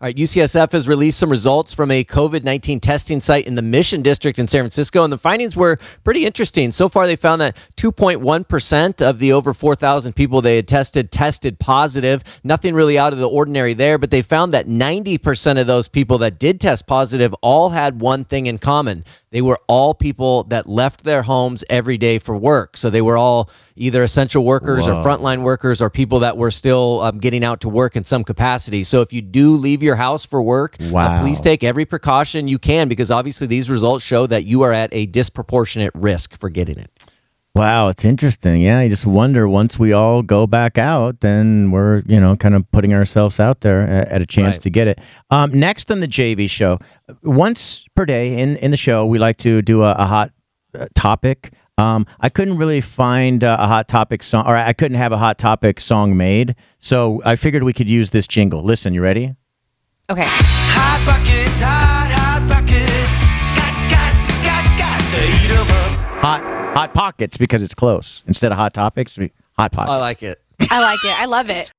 All right, UCSF has released some results from a COVID 19 testing site in the Mission District in San Francisco, and the findings were pretty interesting. So far, they found that 2.1% of the over 4,000 people they had tested tested positive. Nothing really out of the ordinary there, but they found that 90% of those people that did test positive all had one thing in common. They were all people that left their homes every day for work. So they were all either essential workers or frontline workers or people that were still um, getting out to work in some capacity. So if you do leave your house for work, uh, please take every precaution you can because obviously these results show that you are at a disproportionate risk for getting it. Wow, it's interesting. Yeah, you just wonder once we all go back out, then we're, you know, kind of putting ourselves out there at a chance Right. to get it. Um, next on the JV show, once per day in, in the show, we like to do a, a hot uh, topic. Um, I couldn't really find uh, a hot topic song, or I couldn't have a hot topic song made. So I figured we could use this jingle. Listen, you ready? Okay. Hot pockets, hot, hot pockets. Got, got, to, got, got to eat 'em up. Hot Hot Pockets because it's close. Instead of Hot Topics, we, Hot Pockets. I like it. I like it. I love it.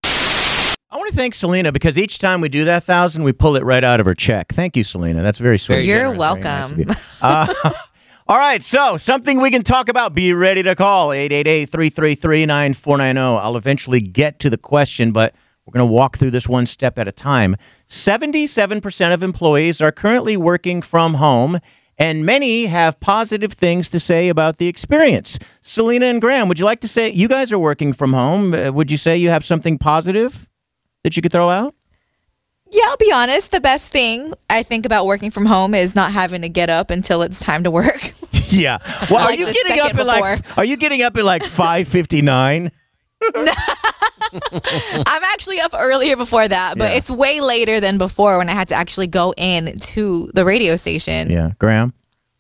I want to thank Selena because each time we do that thousand, we pull it right out of her check. Thank you, Selena. That's very sweet. Very You're generous, welcome. Uh, All right, so something we can talk about. Be ready to call 888-333-9490. I'll eventually get to the question, but we're going to walk through this one step at a time. 77% of employees are currently working from home, and many have positive things to say about the experience. Selena and Graham, would you like to say you guys are working from home? Uh, Would you say you have something positive that you could throw out? Yeah, I'll be honest. The best thing I think about working from home is not having to get up until it's time to work. Yeah. Well, are you getting up second at like Are you getting up at like 5:59? I'm actually up earlier before that, but Yeah. it's way later than before when I had to actually go in to the radio station. Yeah, Graham.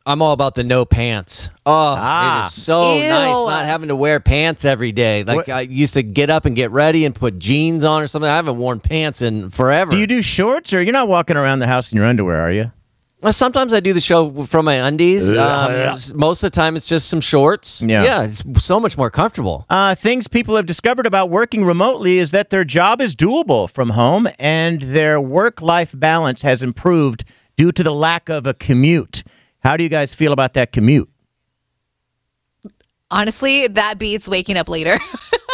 I'm all about the no pants. Oh, Ah. it is so Ew. nice not having to wear pants every day. Like What- I used to get up and get ready and put jeans on or something. I haven't worn pants in forever. Do you do shorts or you're not walking around the house in your underwear, are you? Well, sometimes I do the show from my undies. Um, s- most of the time, it's just some shorts. Yeah. yeah, it's so much more comfortable. Uh, things people have discovered about working remotely is that their job is doable from home and their work life balance has improved due to the lack of a commute. How do you guys feel about that commute? Honestly, that beats waking up later.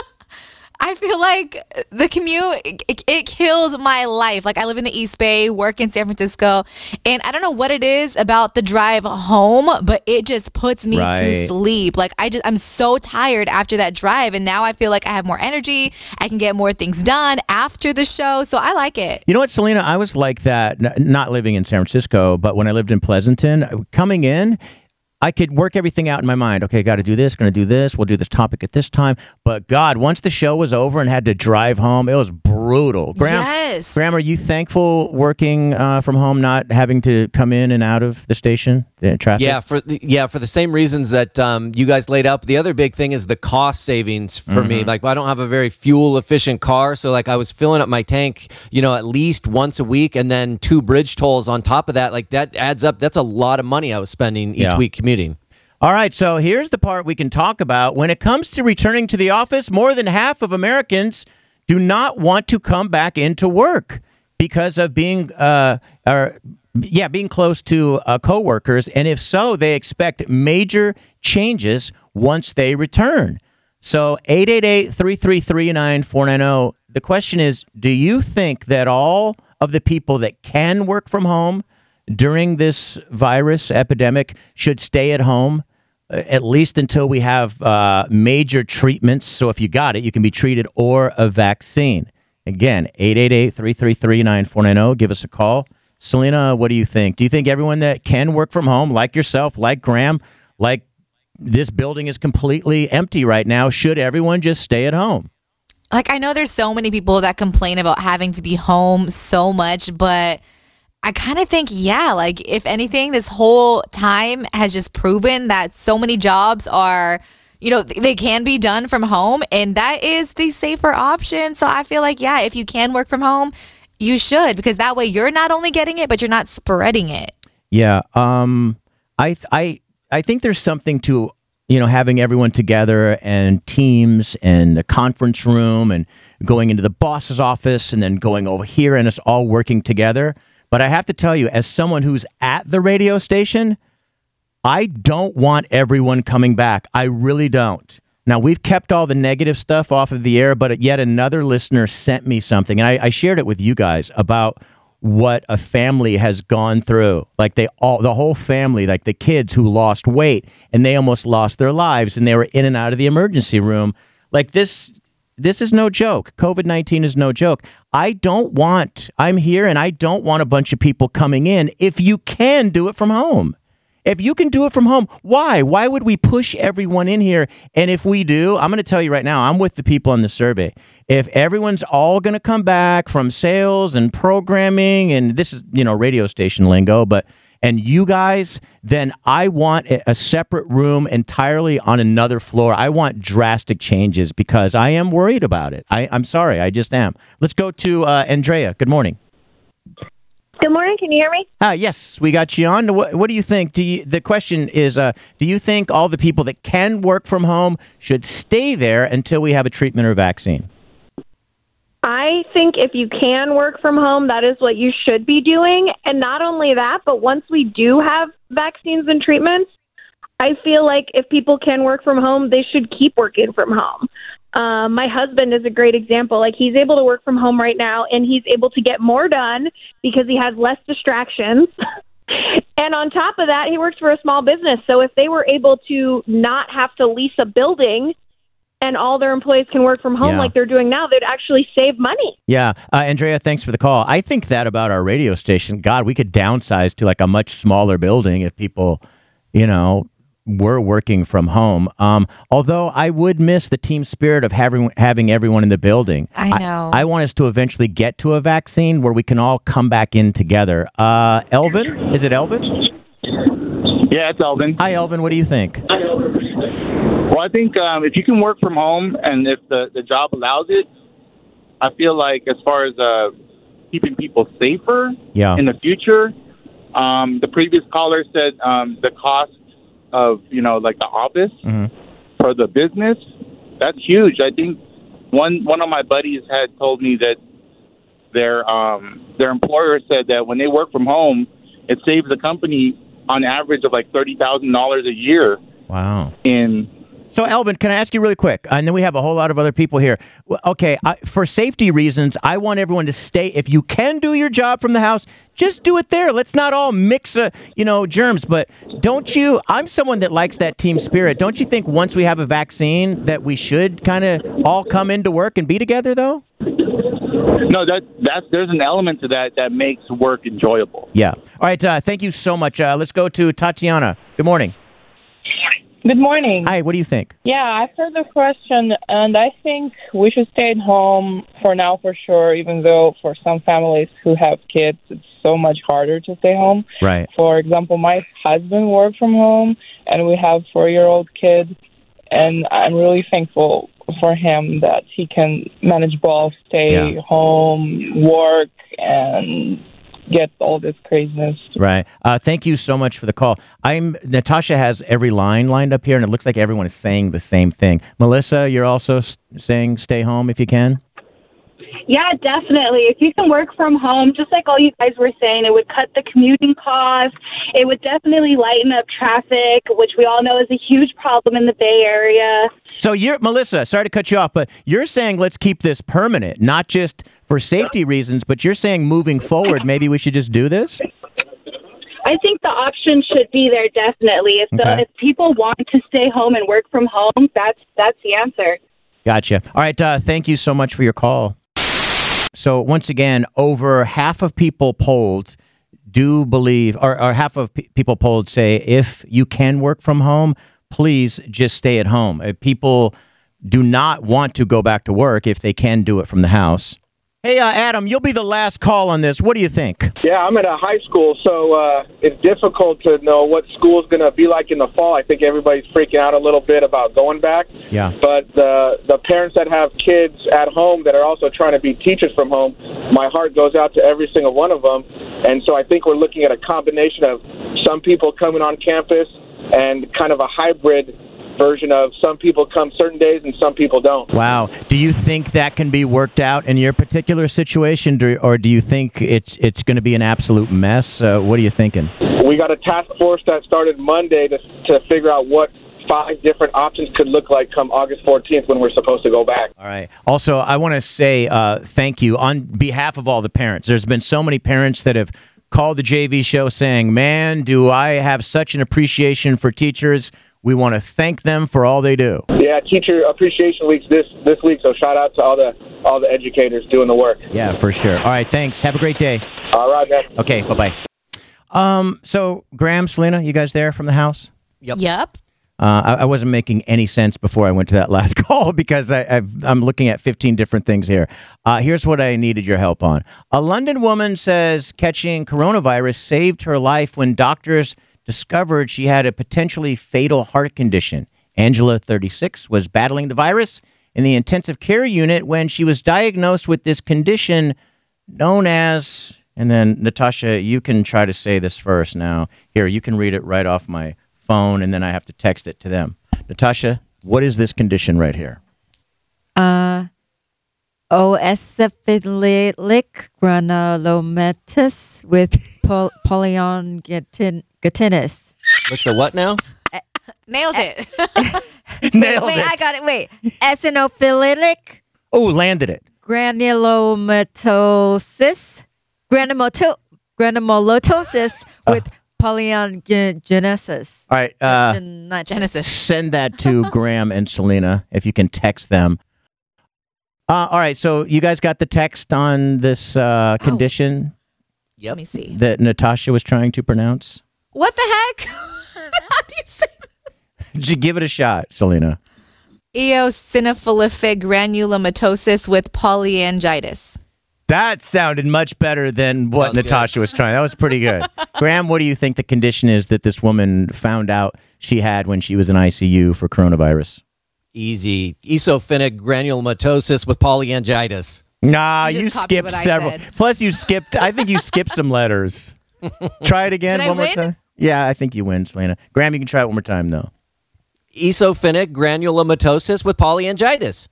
I feel like the commute it, it killed my life. Like I live in the East Bay, work in San Francisco, and I don't know what it is about the drive home, but it just puts me Right. to sleep. Like I just I'm so tired after that drive, and now I feel like I have more energy. I can get more things done after the show, so I like it. You know what, Selena? I was like that, n- not living in San Francisco, but when I lived in Pleasanton, coming in, I could work everything out in my mind. Okay, got to do this, going to do this. We'll do this topic at this time. But God, once the show was over and had to drive home, it was brutal. Graham, Yes. Graham, are you thankful working uh, from home, not having to come in and out of the station, the traffic? Yeah, for the, yeah, for the same reasons that um, you guys laid out. The other big thing is the cost savings for me. Mm-hmm. Like I don't have a very fuel efficient car, so like I was filling up my tank, you know, at least once a week, and then two bridge tolls on top of that. Like that adds up. That's a lot of money I was spending each Yeah. week commuting. All right, so here's the part we can talk about. When it comes to returning to the office, more than half of Americans do not want to come back into work because of being, uh, or yeah, being close to uh, coworkers, and if so, they expect major changes once they return. So 888-333-9490. The question is, do you think that all of the people that can work from home during this virus epidemic should stay at home uh, at least until we have uh, major treatments. So if you got it, you can be treated or a vaccine. Again, 888-333-9490. Give us a call. Selena, what do you think? Do you think everyone that can work from home, like yourself, like Graham, like this building is completely empty right now, should everyone just stay at home? like I know there's so many people that complain about having to be home so much, but I kind of think yeah, like if anything this whole time has just proven that so many jobs are you know they can be done from home and that is the safer option. So I feel like yeah, if you can work from home, you should because that way you're not only getting it but you're not spreading it. Yeah, um, I I I think there's something to you know having everyone together and teams and the conference room and going into the boss's office and then going over here and us all working together. But I have to tell you, as someone who's at the radio station, I don't want everyone coming back. I really don't. Now, we've kept all the negative stuff off of the air, but yet another listener sent me something, and I, I shared it with you guys about what a family has gone through. Like they all, the whole family, like the kids who lost weight and they almost lost their lives and they were in and out of the emergency room. Like this, this is no joke. COVID 19 is no joke. I don't want, I'm here and I don't want a bunch of people coming in if you can do it from home. If you can do it from home, why? Why would we push everyone in here? And if we do, I'm going to tell you right now, I'm with the people in the survey. If everyone's all going to come back from sales and programming, and this is, you know, radio station lingo, but and you guys, then I want a separate room entirely on another floor. I want drastic changes because I am worried about it. I, I'm sorry, I just am. Let's go to uh, Andrea. Good morning. Good morning. Can you hear me? Ah, yes, we got you on. What, what do you think? Do you, the question is, uh, do you think all the people that can work from home should stay there until we have a treatment or vaccine? I think if you can work from home, that is what you should be doing. And not only that, but once we do have vaccines and treatments, I feel like if people can work from home, they should keep working from home. Um, my husband is a great example. Like he's able to work from home right now, and he's able to get more done because he has less distractions. and on top of that, he works for a small business. So if they were able to not have to lease a building and all their employees can work from home Yeah. like they're doing now, they'd actually save money. Yeah, uh, Andrea, thanks for the call. I think that about our radio station. God, we could downsize to like a much smaller building if people, you know, were working from home. Um, although I would miss the team spirit of having having everyone in the building. I know. I, want us to eventually get to a vaccine where we can all come back in together. Uh, Elvin, is it Elvin? Yeah, it's Elvin. Hi, Elvin. What do you think? Well, I think um, if you can work from home and if the, the job allows it, I feel like as far as uh, keeping people safer Yeah. in the future, um, the previous caller said um, the cost of you know like the office Mhm. for the business that's huge. I think one one of my buddies had told me that their um, their employer said that when they work from home, it saves the company on average of like thirty thousand dollars a year Wow. in So, Elvin, can I ask you really quick? And then we have a whole lot of other people here. Okay, I, for safety reasons, I want everyone to stay. If you can do your job from the house, just do it there. Let's not all mix, uh, you know, germs. But don't you? I'm someone that likes that team spirit. Don't you think once we have a vaccine that we should kind of all come into work and be together, though? No, that that's there's an element to that that makes work enjoyable. Yeah. All right. Uh, thank you so much. Uh, let's go to Tatiana. Good morning. Good morning. Hi. What do you think? Yeah, I've heard the question, and I think we should stay at home for now for sure, even though for some families who have kids, it's so much harder to stay home. Right. For example, my husband works from home, and we have four year old kid, and I'm really thankful for him that he can manage both, stay Yeah. home, work, and get all this craziness. Right. Uh, thank you so much for the call. I'm Natasha has every line lined up here, and it looks like everyone is saying the same thing. Melissa, you're also s- saying stay home if you can. Yeah, definitely. If you can work from home, just like all you guys were saying, it would cut the commuting cost. It would definitely lighten up traffic, which we all know is a huge problem in the Bay Area. So you're Melissa. Sorry to cut you off, but you're saying let's keep this permanent, not just for safety reasons, but you're saying moving forward, maybe we should just do this. I think the option should be there definitely. If the Okay. if people want to stay home and work from home, that's that's the answer. Gotcha. All right. Uh, thank you so much for your call. So, once again, over half of people polled do believe, or, or half of pe- people polled say, if you can work from home, please just stay at home. Uh, people do not want to go back to work if they can do it from the house. Hey, uh, Adam, you'll be the last call on this. What do you think? Yeah, I'm at a high school, so uh, it's difficult to know what school's going to be like in the fall. I think everybody's freaking out a little bit about going back. Yeah. But the the parents that have kids at home that are also trying to be teachers from home, my heart goes out to every single one of them. And so I think we're looking at a combination of some people coming on campus and kind of a hybrid version of some people come certain days and some people don't. Wow. Do you think that can be worked out in your particular situation, or do you think it's it's going to be an absolute mess? Uh, what are you thinking? We got a task force that started Monday to to figure out what five different options could look like come August 14th when we're supposed to go back. All right. Also, I want to say uh, thank you on behalf of all the parents. There's been so many parents that have called the JV show saying, "Man, do I have such an appreciation for teachers. We want to thank them for all they do." Yeah, Teacher Appreciation Week's this this week, so shout out to all the all the educators doing the work. Yeah, for sure. All right. Thanks. Have a great day. All right, man. Okay. Bye bye. Um. So, Graham, Selena, you guys there from the house? Yep. Yep. Uh, I, I wasn't making any sense before I went to that last call because I, I've, I'm looking at 15 different things here. Uh, here's what I needed your help on. A London woman says catching coronavirus saved her life when doctors discovered she had a potentially fatal heart condition. Angela, 36, was battling the virus in the intensive care unit when she was diagnosed with this condition known as. And then, Natasha, you can try to say this first now. Here, you can read it right off my phone, and then I have to text it to them. Natasha, what is this condition right here? Uh, eosinophilic granulomatous with pol- polyongatitis. With the what now? Nailed it. Nailed wait, it. I got it. Wait. Eosinophilic oh, landed it. granulomatosis, granulomato, granulomatosis with polyogenesis. All right. Uh, Gen- not Genesis. send that to Graham and Selena if you can text them. Uh, all right. So you guys got the text on this uh, condition Let me see. that Natasha was trying to pronounce? What the heck? How do you say J- Give it a shot, Selena. eosinophilic granulomatosis with polyangitis. That sounded much better than what was good. Natasha was trying. That was pretty good. Graham, what do you think the condition is that this woman found out she had when she was in ICU for coronavirus? Easy. Eosinophilic granulomatosis with polyangiitis. Nah, You you, skipped several. Plus, you skipped. I think you skipped some letters. Try it again Did I one more win? time. Yeah, I think you win, Selena. Graham, you can try it one more time though. Eosinophilic granulomatosis with polyangiitis.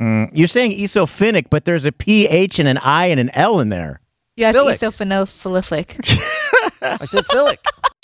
Mm, You're saying esophonic, but there's a PH and an I and an L in there. Yeah, it's Philic. eosinophilic. I said philic.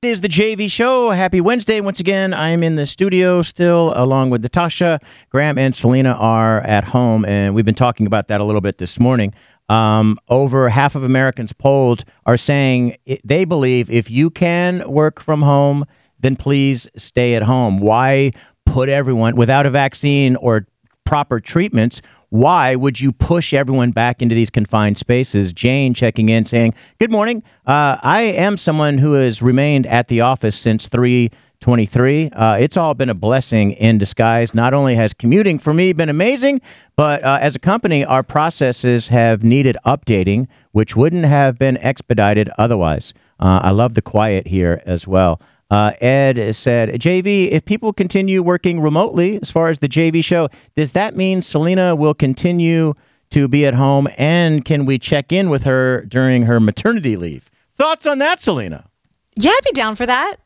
It is the JV show. Happy Wednesday. Once again, I'm in the studio still along with Natasha. Graham and Selena are at home, and we've been talking about that a little bit this morning. Um, over half of Americans polled are saying it, they believe if you can work from home, then please stay at home. Why put everyone without a vaccine or proper treatments? Why would you push everyone back into these confined spaces? Jane checking in saying, Good morning. Uh, I am someone who has remained at the office since 323. Uh, it's all been a blessing in disguise. Not only has commuting for me been amazing, but uh, as a company, our processes have needed updating, which wouldn't have been expedited otherwise. Uh, I love the quiet here as well. Uh, Ed said, JV, if people continue working remotely as far as the JV show, does that mean Selena will continue to be at home? And can we check in with her during her maternity leave? Thoughts on that, Selena? yeah, I'd be down for that.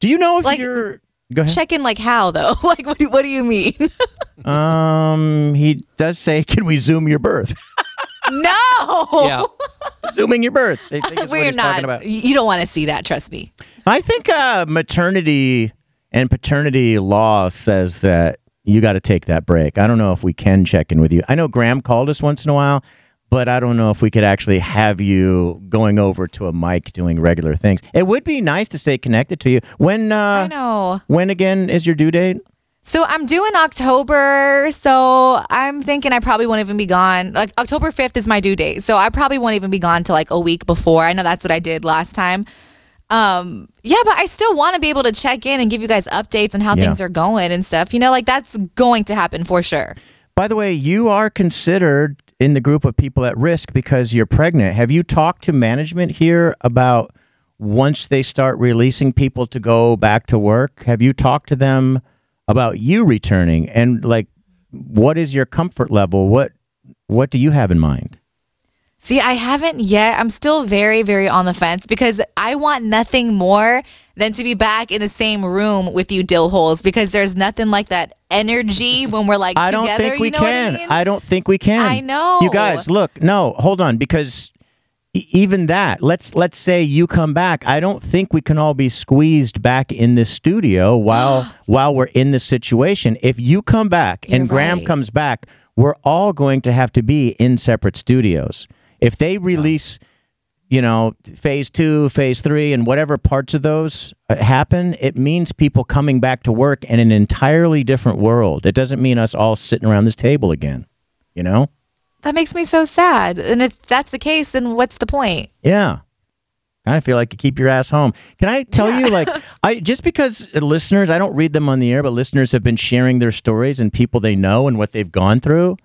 Do you know if Like, you're. Go ahead. Check in like how though? like what do, what do you mean? Um, he does say, can we zoom your birth? No. Yeah. Zooming your birth. They think is what We're he's not. about. You you don't want to see that, trust me. I think uh, maternity and paternity law says that you got to take that break. I don't know if we can check in with you. I know Graham called us once in a while, but I don't know if we could actually have you going over to a mic doing regular things. It would be nice to stay connected to you. When I uh, know. when again is your due date? So I'm due in October, so I'm thinking I probably won't even be gone. Like October 5th is my due date, so I probably won't even be gone till like a week before. I know that's what I did last time. Um, yeah, but I still want to be able to check in and give you guys updates on how Yeah. things are going and stuff. You know, like that's going to happen for sure. By the way, you are considered in the group of people at risk because you're pregnant. Have you talked to management here about once they start releasing people to go back to work? Have you talked to them about you returning and like what is your comfort level? What what do you have in mind? See, I haven't yet. I'm still very, very on the fence because I want nothing more than to be back in the same room with you, dill holes, because there's nothing like that energy when we're like I don't together. think we you know can. I mean? don't think we can. I know. You guys, look, no, hold on, because even that, let's let's say you come back. I don't think we can all be squeezed back in this studio while while we're in this situation. If you come back and You're Graham right. comes back, we're all going to have to be in separate studios. If they release you know, phase two, phase three, and whatever parts of those uh, happen, it means people coming back to work in an entirely different world. It doesn't mean us all sitting around this table again, you know? That makes me so sad. And if that's the case, then what's the point? Yeah. I feel like you keep your ass home. Can I tell you, like, I just because listeners, I don't read them on the air, but listeners have been sharing their stories and people they know and what they've gone through.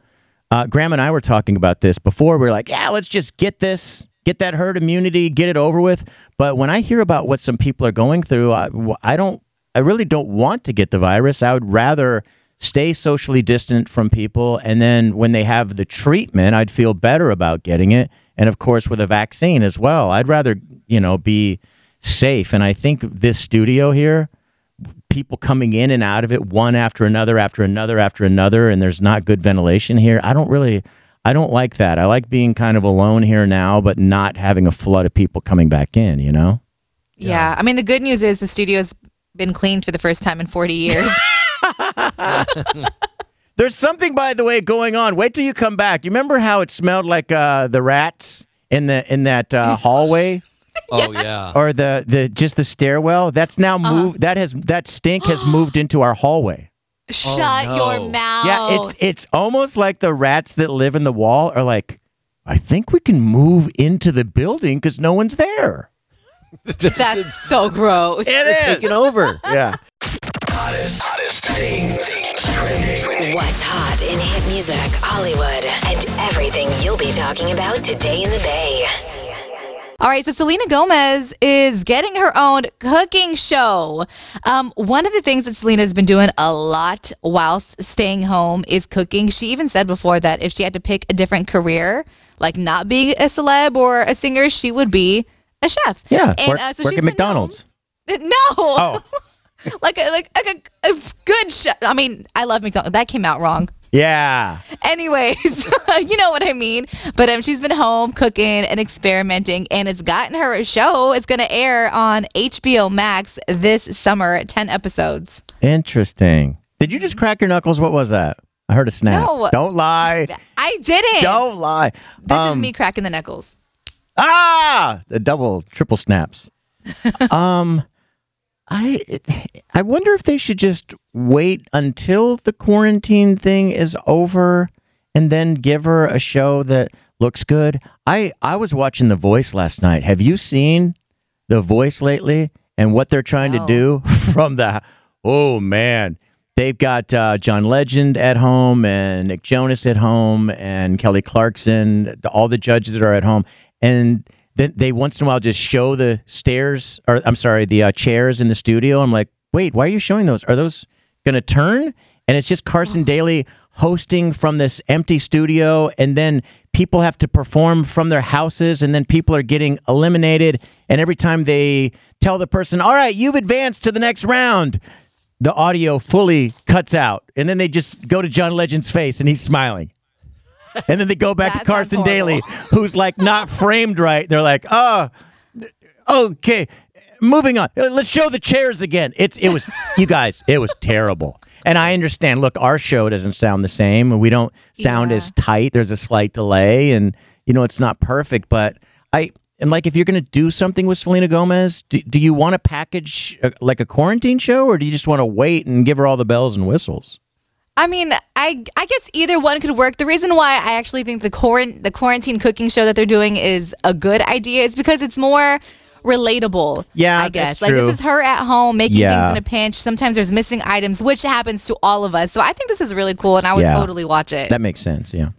Uh, Graham and I were talking about this before. We are like, yeah, let's just get this, get that herd immunity, get it over with. But when I hear about what some people are going through, I, I don't, I really don't want to get the virus. I would rather stay socially distant from people. And then when they have the treatment, I'd feel better about getting it. And of course, with a vaccine as well, I'd rather, you know, be safe. And I think this studio here, people coming in and out of it one after another after another after another and there's not good ventilation here i don't really i don't like that i like being kind of alone here now but not having a flood of people coming back in you know Yeah. I mean, the good news is the studio's been cleaned for the first time in 40 years. There's something, by the way, going on. Wait till you come back. You remember how it smelled like uh, the rats in the in that uh, hallway, Oh yeah. or the the just the stairwell? That's now Uh-huh. moved. That has that stink has moved into our hallway. Shut your mouth. Yeah, it's it's almost like the rats that live in the wall are like, I think we can move into the building because no one's there. That's so gross. It is Taking over. Yeah. Hottest, hottest things, trending. What's hot in hit music, Hollywood, and everything you'll be talking about today in the Bay. All right, so Selena Gomez is getting her own cooking show. Um, one of the things that Selena has been doing a lot whilst staying home is cooking. She even said before that if she had to pick a different career, like not being a celeb or a singer, she would be a chef. Yeah. and work, uh, so work she's at been McDonald's. No. Oh. like a, like, like a, a good show. I mean, I love McDonald's. That came out wrong. Yeah. Anyways, you know what I mean. But um, she's been home cooking and experimenting, and it's gotten her a show. It's going to air on HBO Max this summer, ten episodes. Interesting. Did you just crack your knuckles? What was that? I heard a snap. No. Don't lie. I didn't. Don't lie. This Um, is me cracking the knuckles. Ah, the double, triple snaps. um, I I wonder if they should just wait until the quarantine thing is over and then give her a show that looks good. I I was watching The Voice last night. Have you seen The Voice lately and what they're trying to do from the Oh man. They've got uh, John Legend at home and Nick Jonas at home and Kelly Clarkson, all the judges that are at home. And then they once in a while just show the stairs, or I'm sorry, the uh, chairs in the studio. I'm like, wait, why are you showing those? Are those going to turn? And it's just Carson Daly hosting from this empty studio. And then people have to perform from their houses. And then people are getting eliminated. And every time they tell the person, all right, you've advanced to the next round, the audio fully cuts out. And then they just go to John Legend's face and he's smiling. And then they go back to Carson Daly, who's like not framed right. They're like, oh, okay, moving on. Let's show the chairs again. It's it was you guys. It was terrible. And I understand. Look, our show doesn't sound the same. We don't sound as tight. There's a slight delay, and you know it's not perfect. But I and like if you're going to do something with Selena Gomez, do, do you want to package uh, like a quarantine show, or do you just want to wait and give her all the bells and whistles? I mean, I I guess either one could work. The reason why I actually think the quarant the quarantine cooking show that they're doing is a good idea is because it's more relatable. Yeah, I guess like true. this is her at home making Yeah. things in a pinch. Sometimes there's missing items, which happens to all of us. So I think this is really cool, and I would Yeah. totally watch it. That makes sense. Yeah.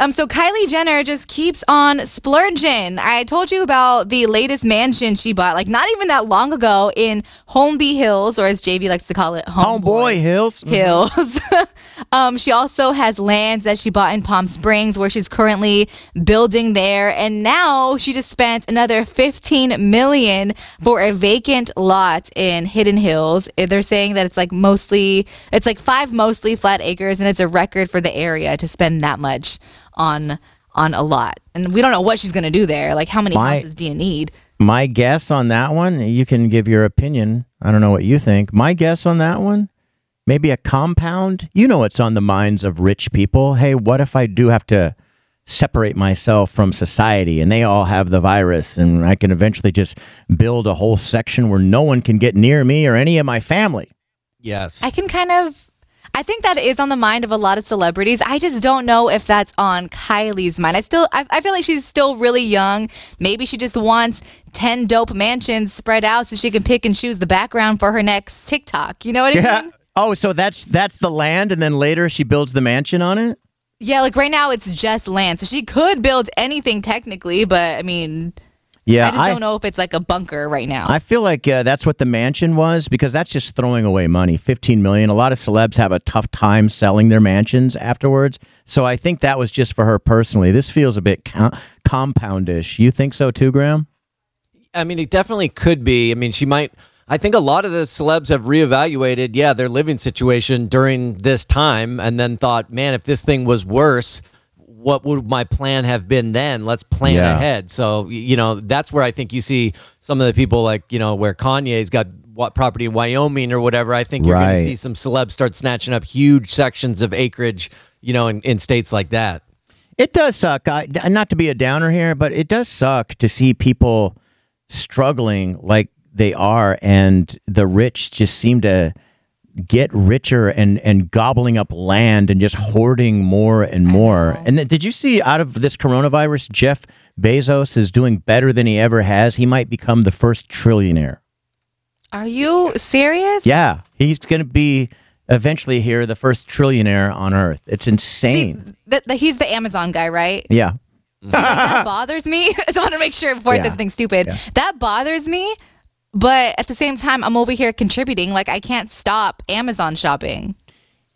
Um, so Kylie Jenner just keeps on splurging. I told you about the latest mansion she bought, like not even that long ago in Holmby Hills, or as JV likes to call it, Homeboy Hills. Hills. um, she also has lands that she bought in Palm Springs, where she's currently building there, and now she just spent another 15 million for a vacant lot in Hidden Hills. Eh, They're saying that it's like mostly, it's like five mostly flat acres, and it's a record for the area to spend that much on on a lot. And we don't know what she's gonna do there. Like, how many My- houses do you need? My guess on that one, you can give your opinion. I don't know what you think. My guess on that one, maybe a compound. You know what's on the minds of rich people. Hey, what if I do have to separate myself from society and they all have the virus and I can eventually just build a whole section where no one can get near me or any of my family? Yes. I can kind of. I think that is on the mind of a lot of celebrities. I just don't know if that's on Kylie's mind. I still, I, I feel like she's still really young. Maybe she just wants 10 dope mansions spread out so she can pick and choose the background for her next TikTok. You know what I Yeah. mean? Oh, so that's that's the land and then later she builds the mansion on it? Yeah, like right now it's just land. So she could build anything technically, but I mean, Yeah. I just don't know if it's like a bunker right now. I feel like uh, that's what the mansion was because that's just throwing away money. 15 million. A lot of celebs have a tough time selling their mansions afterwards. So I think that was just for her personally. This feels a bit co- compoundish. You think so too, Graham? I mean, it definitely could be. I mean, she might. I think a lot of the celebs have reevaluated, yeah, their living situation during this time, and then thought, man, if this thing was worse, what would my plan have been then? Let's plan Yeah. ahead. So, you know, that's where I think you see some of the people like, you know, where Kanye's got what property in Wyoming or whatever, I think you're going to see some celebs start snatching up huge sections of acreage, you know, in, in states like that. It does suck. I, not to be a downer here, but it does suck to see people struggling like they are, and the rich just seem to get richer and and gobbling up land and just hoarding more and more. And then, did you see out of this coronavirus, Jeff Bezos is doing better than he ever has. He might become the first trillionaire. Are you serious? Yeah, he's going to be eventually here the first trillionaire on Earth. It's insane. Th- th- he's the Amazon guy, right? yeah. See, like, that bothers me. I just want to make sure before I Yeah. say something stupid. That bothers me. But at the same time, I'm over here contributing. Like I can't stop Amazon shopping.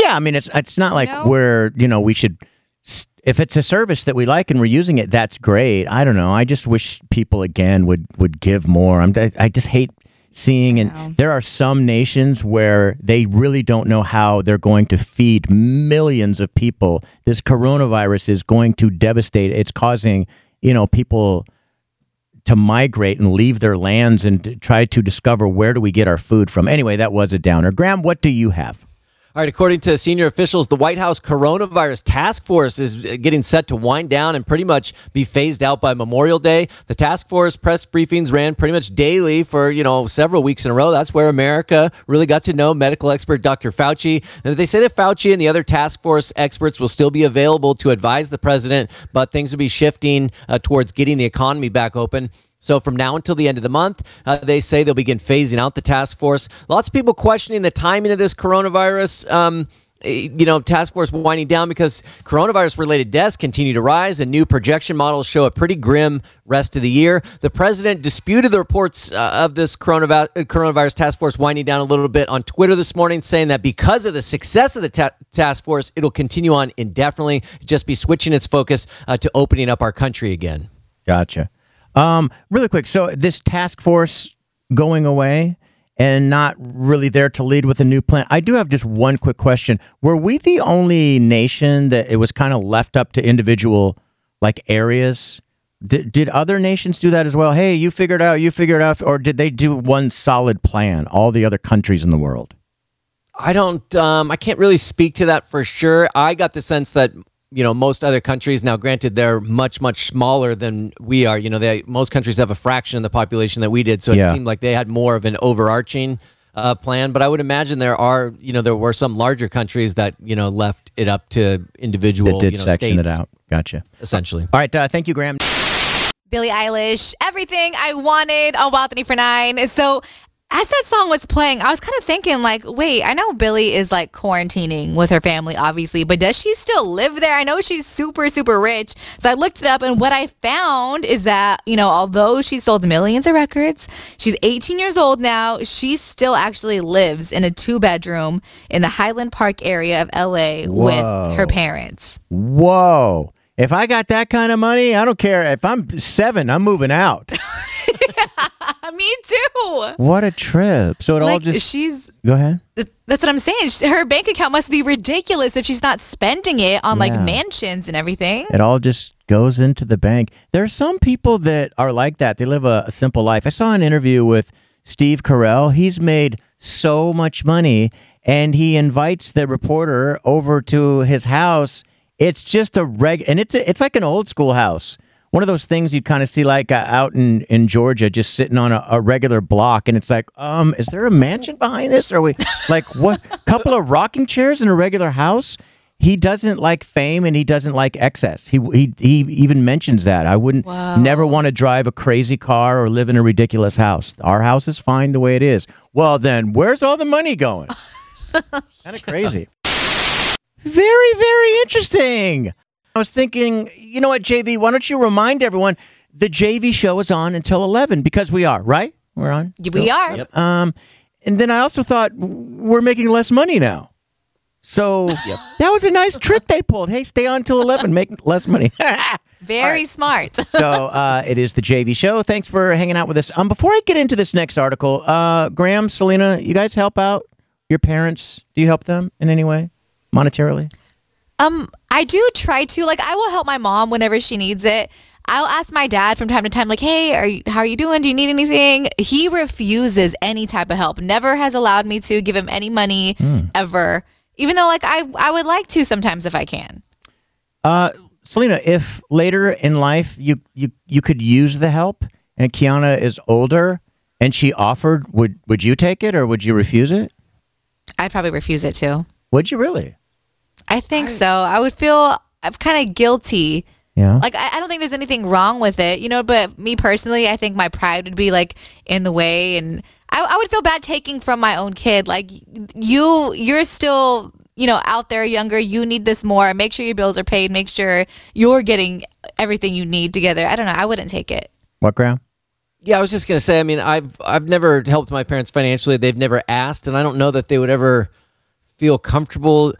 Yeah, I mean it's it's not like know? we're you know we should if it's a service that we like and we're using it, that's great. I don't know. I just wish people again would would give more. I'm I just hate seeing and there are some nations where they really don't know how they're going to feed millions of people. This coronavirus is going to devastate. It's causing, you know, people to migrate and leave their lands and try to discover where do we get our food from. Anyway, that was a downer. Graham, what do you have? All right, according to senior officials, the White House coronavirus task force is getting set to wind down and pretty much be phased out by Memorial Day. The task force press briefings ran pretty much daily for, you know, several weeks in a row. That's where America really got to know medical expert Dr. Fauci. And they say that Fauci and the other task force experts will still be available to advise the president, but things will be shifting uh, towards getting the economy back open. So from now until the end of the month, uh, they say they'll begin phasing out the task force. Lots of people questioning the timing of this coronavirus. Um, eh, you know, task force winding down because coronavirus related deaths continue to rise and new projection models show a pretty grim rest of the year. The president disputed the reports uh, of this coronavirus, coronavirus task force winding down a little bit on Twitter this morning, saying that because of the success of the ta- task force, it'll continue on indefinitely, just be switching its focus uh, to opening up our country again. Gotcha. Um, really quick. So this task force going away and not really there to lead with a new plan. I do have just one quick question. Were we the only nation that it was kind of left up to individual like areas? Did, did other nations do that as well? Hey, you figured out, you figured out, or did they do one solid plan? All the other countries in the world. I don't. Um, I can't really speak to that for sure. I got the sense that you know most other countries. Now, granted, they're much much smaller than we are. You know, they most countries have a fraction of the population that we did, so Yeah. it seemed like they had more of an overarching uh, plan. But I would imagine there are, you know, there were some larger countries that you know left it up to individual, That did you know, section states, it out. Gotcha. essentially. All right. Uh, thank you, Graham. Billie Eilish, everything I wanted on Wild 94.9. So as that song was playing, I was kind of thinking, like, wait, I know Billie is like quarantining with her family, obviously, but does she still live there? I know she's super, super rich. So I looked it up, and what I found is that, you know, although she sold millions of records, she's 18 years old now. She still actually lives in a two bedroom in the Highland Park area of LA Whoa. with her parents. Whoa. If I got that kind of money, I don't care. If I'm seven, I'm moving out. What a trip. So it all just. she's Go ahead. That's what I'm saying. Her bank account must be ridiculous if she's not spending it on like mansions and everything. It all just goes into the bank. There are some people that are like that. They live a, a simple life. I saw an interview with Steve Carell. He's made so much money and he invites the reporter over to his house. It's just a reg and it's a, it's like an old school house. One of those things you kind of see like uh, out in, in Georgia, just sitting on a, a regular block, and it's like, um, is there a mansion behind this? Are we like what? Couple of rocking chairs in a regular house? he doesn't like fame and he doesn't like excess. He he he even mentions that. I wouldn't never want to drive a crazy car or live in a ridiculous house. Our house is fine the way it is. Well, then where's all the money going? kind of crazy. Very very interesting. I was thinking, you know what, JV, why don't you remind everyone the JV show is on until 11 because we are, right? We're on. We are. Um, and then I also thought we're making less money now. So that was a nice trick they pulled. Hey, stay on till 11, make less money. Very smart. so uh, it is the JV show. Thanks for hanging out with us. Um, before I get into this next article, uh, Graham, Selena, you guys help out your parents? Do you help them in any way, monetarily? Um, I do try to like I will help my mom whenever she needs it. I'll ask my dad from time to time, like, "Hey, are you, how are you doing? Do you need anything?" He refuses any type of help. Never has allowed me to give him any money ever. Even though, like, I I would like to sometimes if I can. Uh, Selena, if later in life you you you could use the help, and Kiana is older, and she offered, would would you take it or would you refuse it? I'd probably refuse it too. Would you really? I think so. I would feel uh, I'm kind of guilty. Yeah. Like I, I don't think there's anything wrong with it, you know. But me personally, I think my pride would be like in the way, and I, I would feel bad taking from my own kid. Like you, you're still, you know, out there younger. You need this more. Make sure your bills are paid. Make sure you're getting everything you need together. I don't know. I wouldn't take it. What, Graham? Yeah, I was just gonna say. I mean, I've I've never helped my parents financially. They've never asked, and I don't know that they would ever feel comfortable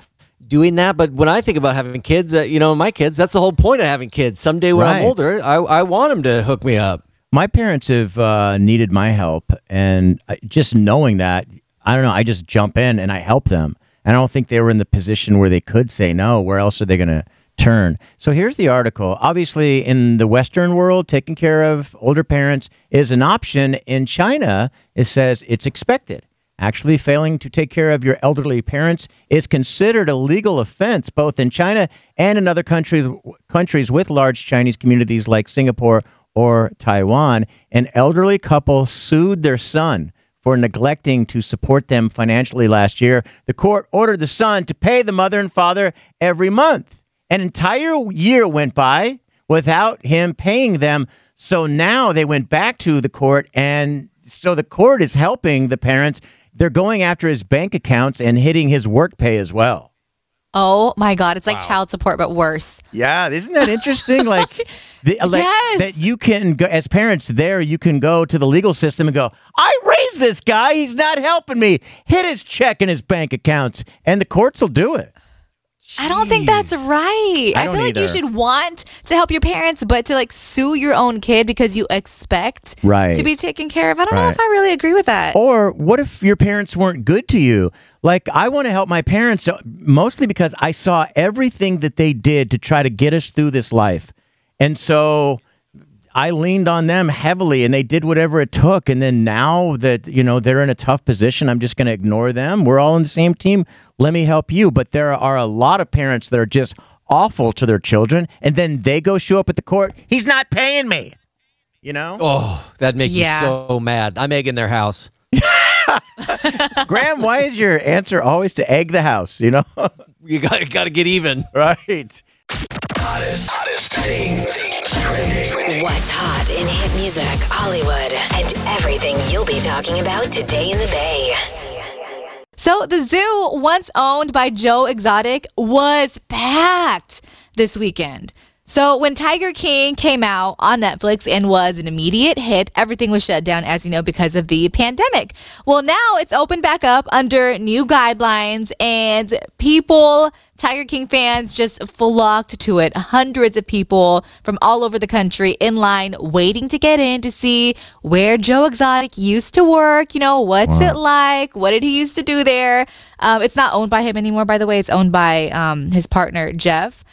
doing that. But when I think about having kids, uh, you know, my kids, that's the whole point of having kids. Someday when Right. I'm older, I I want them to hook me up. My parents have uh, needed my help, and just knowing that, I don't know. I just jump in and I help them. And I don't think they were in the position where they could say no. Where else are they going to turn? So here's the article. Obviously, in the Western world, taking care of older parents is an option. In China, it says it's expected. Actually, failing to take care of your elderly parents is considered a legal offense, both in China and in other countries countries with large Chinese communities like Singapore or Taiwan. An elderly couple sued their son for neglecting to support them financially last year. The court ordered the son to pay the mother and father every month. An entire year went by without him paying them. So now they went back to the court, and so the court is helping the parents. They're going after his bank accounts and hitting his work pay as well. Oh my God, it's like child support but worse. Yeah, isn't that interesting? like, the, like Yes. that you can go as parents there, you can go to the legal system and go, I raised this guy, he's not helping me. Hit his check in his bank accounts, and the courts will do it. I don't think that's right. I I, feel like you should want to help your parents, but to like sue your own kid because you expect Right. to be taken care of. I don't know if I really agree with that. Or what if your parents weren't good to you? Like, I want to help my parents mostly because I saw everything that they did to try to get us through this life. And so I leaned on them heavily and they did whatever it took. And then now that, you know, they're in a tough position, I'm just going to ignore them. We're all on the same team. Let me help you. But there are a lot of parents that are just awful to their children. And then they go show up at the court. He's not paying me. You know? Oh, that makes make Yeah. me so mad. I'm egging their house. Graham, why is your answer always to egg the house? You know? You got got to get even. right. Hottest, hottest things trending. What's hot in hit music, Hollywood, and everything you'll be talking about today in the Bay. So the zoo, once owned by Joe Exotic, was packed this weekend. So when Tiger King came out on Netflix and was an immediate hit, everything was shut down, as you know, because of the pandemic. Well, now it's opened back up under new guidelines, and people, Tiger King fans, just flocked to it. Hundreds of people from all over the country in line waiting to get in to see where Joe Exotic used to work. You know, what's it like? What did he used to do there? Um, it's not owned by him anymore, by the way. It's owned by um, his partner, Jeff.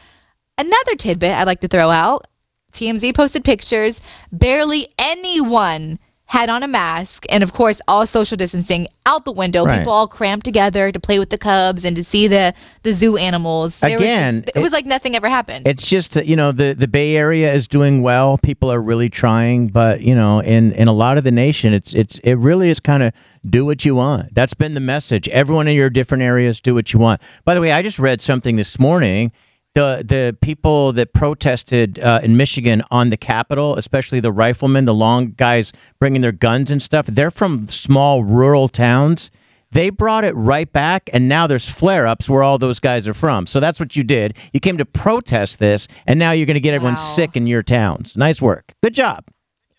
Another tidbit I'd like to throw out TMZ posted pictures. Barely anyone had on a mask. And of course, all social distancing out the window. Right. People all crammed together to play with the cubs and to see the, the zoo animals. There Again, was just, it, was like nothing ever happened. It's just you know the the Bay Area is doing well. People are really trying, but you know, in in a lot of the nation, it's it's it really is kind of do what you want. That's been the message. Everyone in your different areas do what you want. By the way, I just read something this morning. The the people that protested uh, in Michigan on the Capitol, especially the riflemen, the long guys bringing their guns and stuff, they're from small rural towns. They brought it right back, and now there's flare ups where all those guys are from. So that's what you did. You came to protest this, and now you're going to get everyone sick in your towns. Nice work. Good job.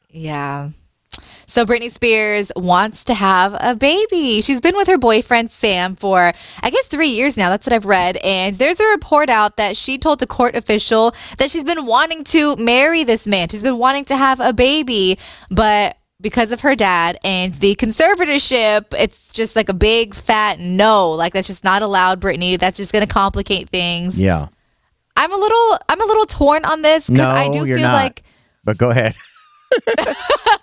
Yeah. So Britney Spears wants to have a baby. She's been with her boyfriend Sam for I guess 3 years now. That's what I've read. And there's a report out that she told a court official that she's been wanting to marry this man. She's been wanting to have a baby, but because of her dad and the conservatorship, it's just like a big fat no. Like that's just not allowed, Britney. That's just going to complicate things. Yeah. I'm a little I'm a little torn on this because No, I do feel not. like but go ahead.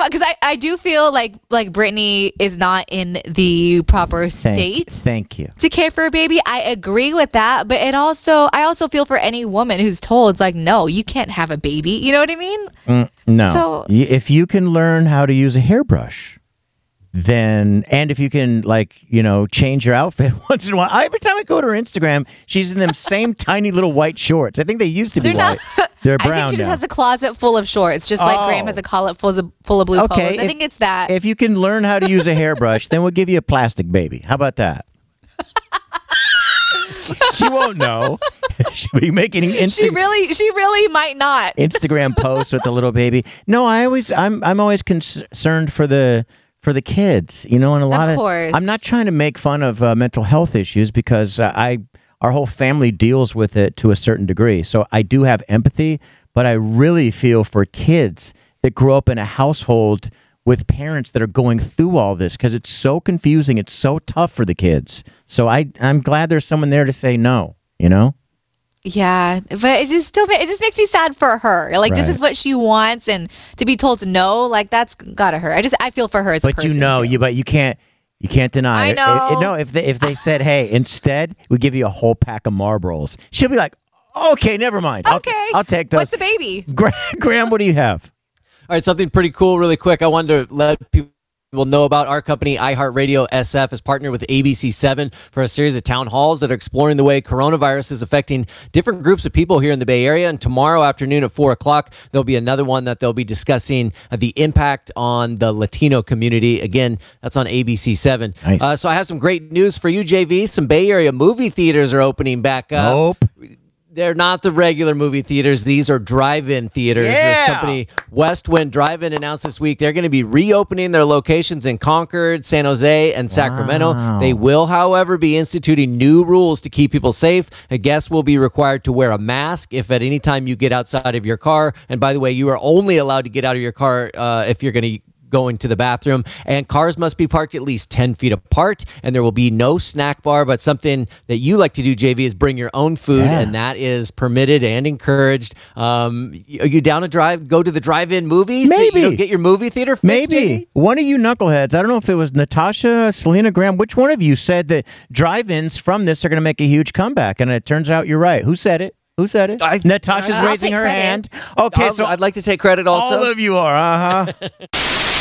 Am because I, I do feel like like Britney is not in the proper Thank, state thank you. to care for a baby. I agree with that, but it also I also feel for any woman who's told like no, you can't have a baby. You know what I mean? Mm, no. So- Y- if you can learn how to use a hairbrush, then and if you can like you know change your outfit once in a while. Every time I go to her Instagram, she's in them same tiny little white shorts. I think they used to be They're white. not. They're I think she just has a closet full of shorts, just like Graham Oh. has a oh. closet full of full of blue Okay, polos. I if- think it's that. If you can learn how to use a hairbrush, then we'll give you a plastic baby. How about that? she won't know. She'll be making Insta- she really, she really might not. Instagram posts with the little baby. No, I always I'm I'm always concerned for the for the kids, you know, and a lot of, course. I'm not trying to make fun of uh, mental health issues because uh, I our whole family deals with it to a certain degree. So I do have empathy, but I really feel for kids that grow up in a household with parents that are going through all this because it's so confusing, it's so tough for the kids. So I I'm glad there's someone there to say no, you know? Yeah, but it just still it just makes me sad for her. Like this is what she wants, and to be told no, like that's gotta hurt. I just I feel for her as a person. but person. you know too. you but you can't you can't deny I it. It- know. it- no if they, if they said hey instead we give you a whole pack of marlboros she'll be like okay never mind I'll, Okay, I'll take those What's the baby? Gra- graham what do you have All right, something pretty cool, really quick. I wanted to let people know about our company, iHeartRadio SF, has partnered with ABC7 for a series of town halls that are exploring the way coronavirus is affecting different groups of people here in the Bay Area. And tomorrow afternoon at 4 o'clock, there'll be another one that they'll be discussing the impact on the Latino community. Again, that's on ABC7. Nice. Uh, so I have some great news for you, JV. Some Bay Area movie theaters are opening back up nope they're not the regular movie theaters. These are drive-in theaters. Yeah. This company, Westwind Drive-In, announced this week they're going to be reopening their locations in Concord, San Jose, and Sacramento. Wow. They will, however, be instituting new rules to keep people safe. A guest will be required to wear a mask if at any time you get outside of your car. And by the way, you are only allowed to get out of your car uh, if you're going to going to the bathroom. And cars must be parked at least 10 feet apart and there will be no snack bar but something that you like to do jv is bring your own food Yeah. and that is permitted and encouraged. Um are you down to drive go to the drive-in movies to, you know, Maybe. get your movie theater fixed, maybe. JV? one of you knuckleheads i don't know if it was natasha selena graham which one of you said that drive-ins from this are going to make a huge comeback? And it turns out you're right. Who said it? Who said it? I- natasha's I'll raising her credit. hand. Okay I'll- so i'd like to take credit also. all of you are uh-huh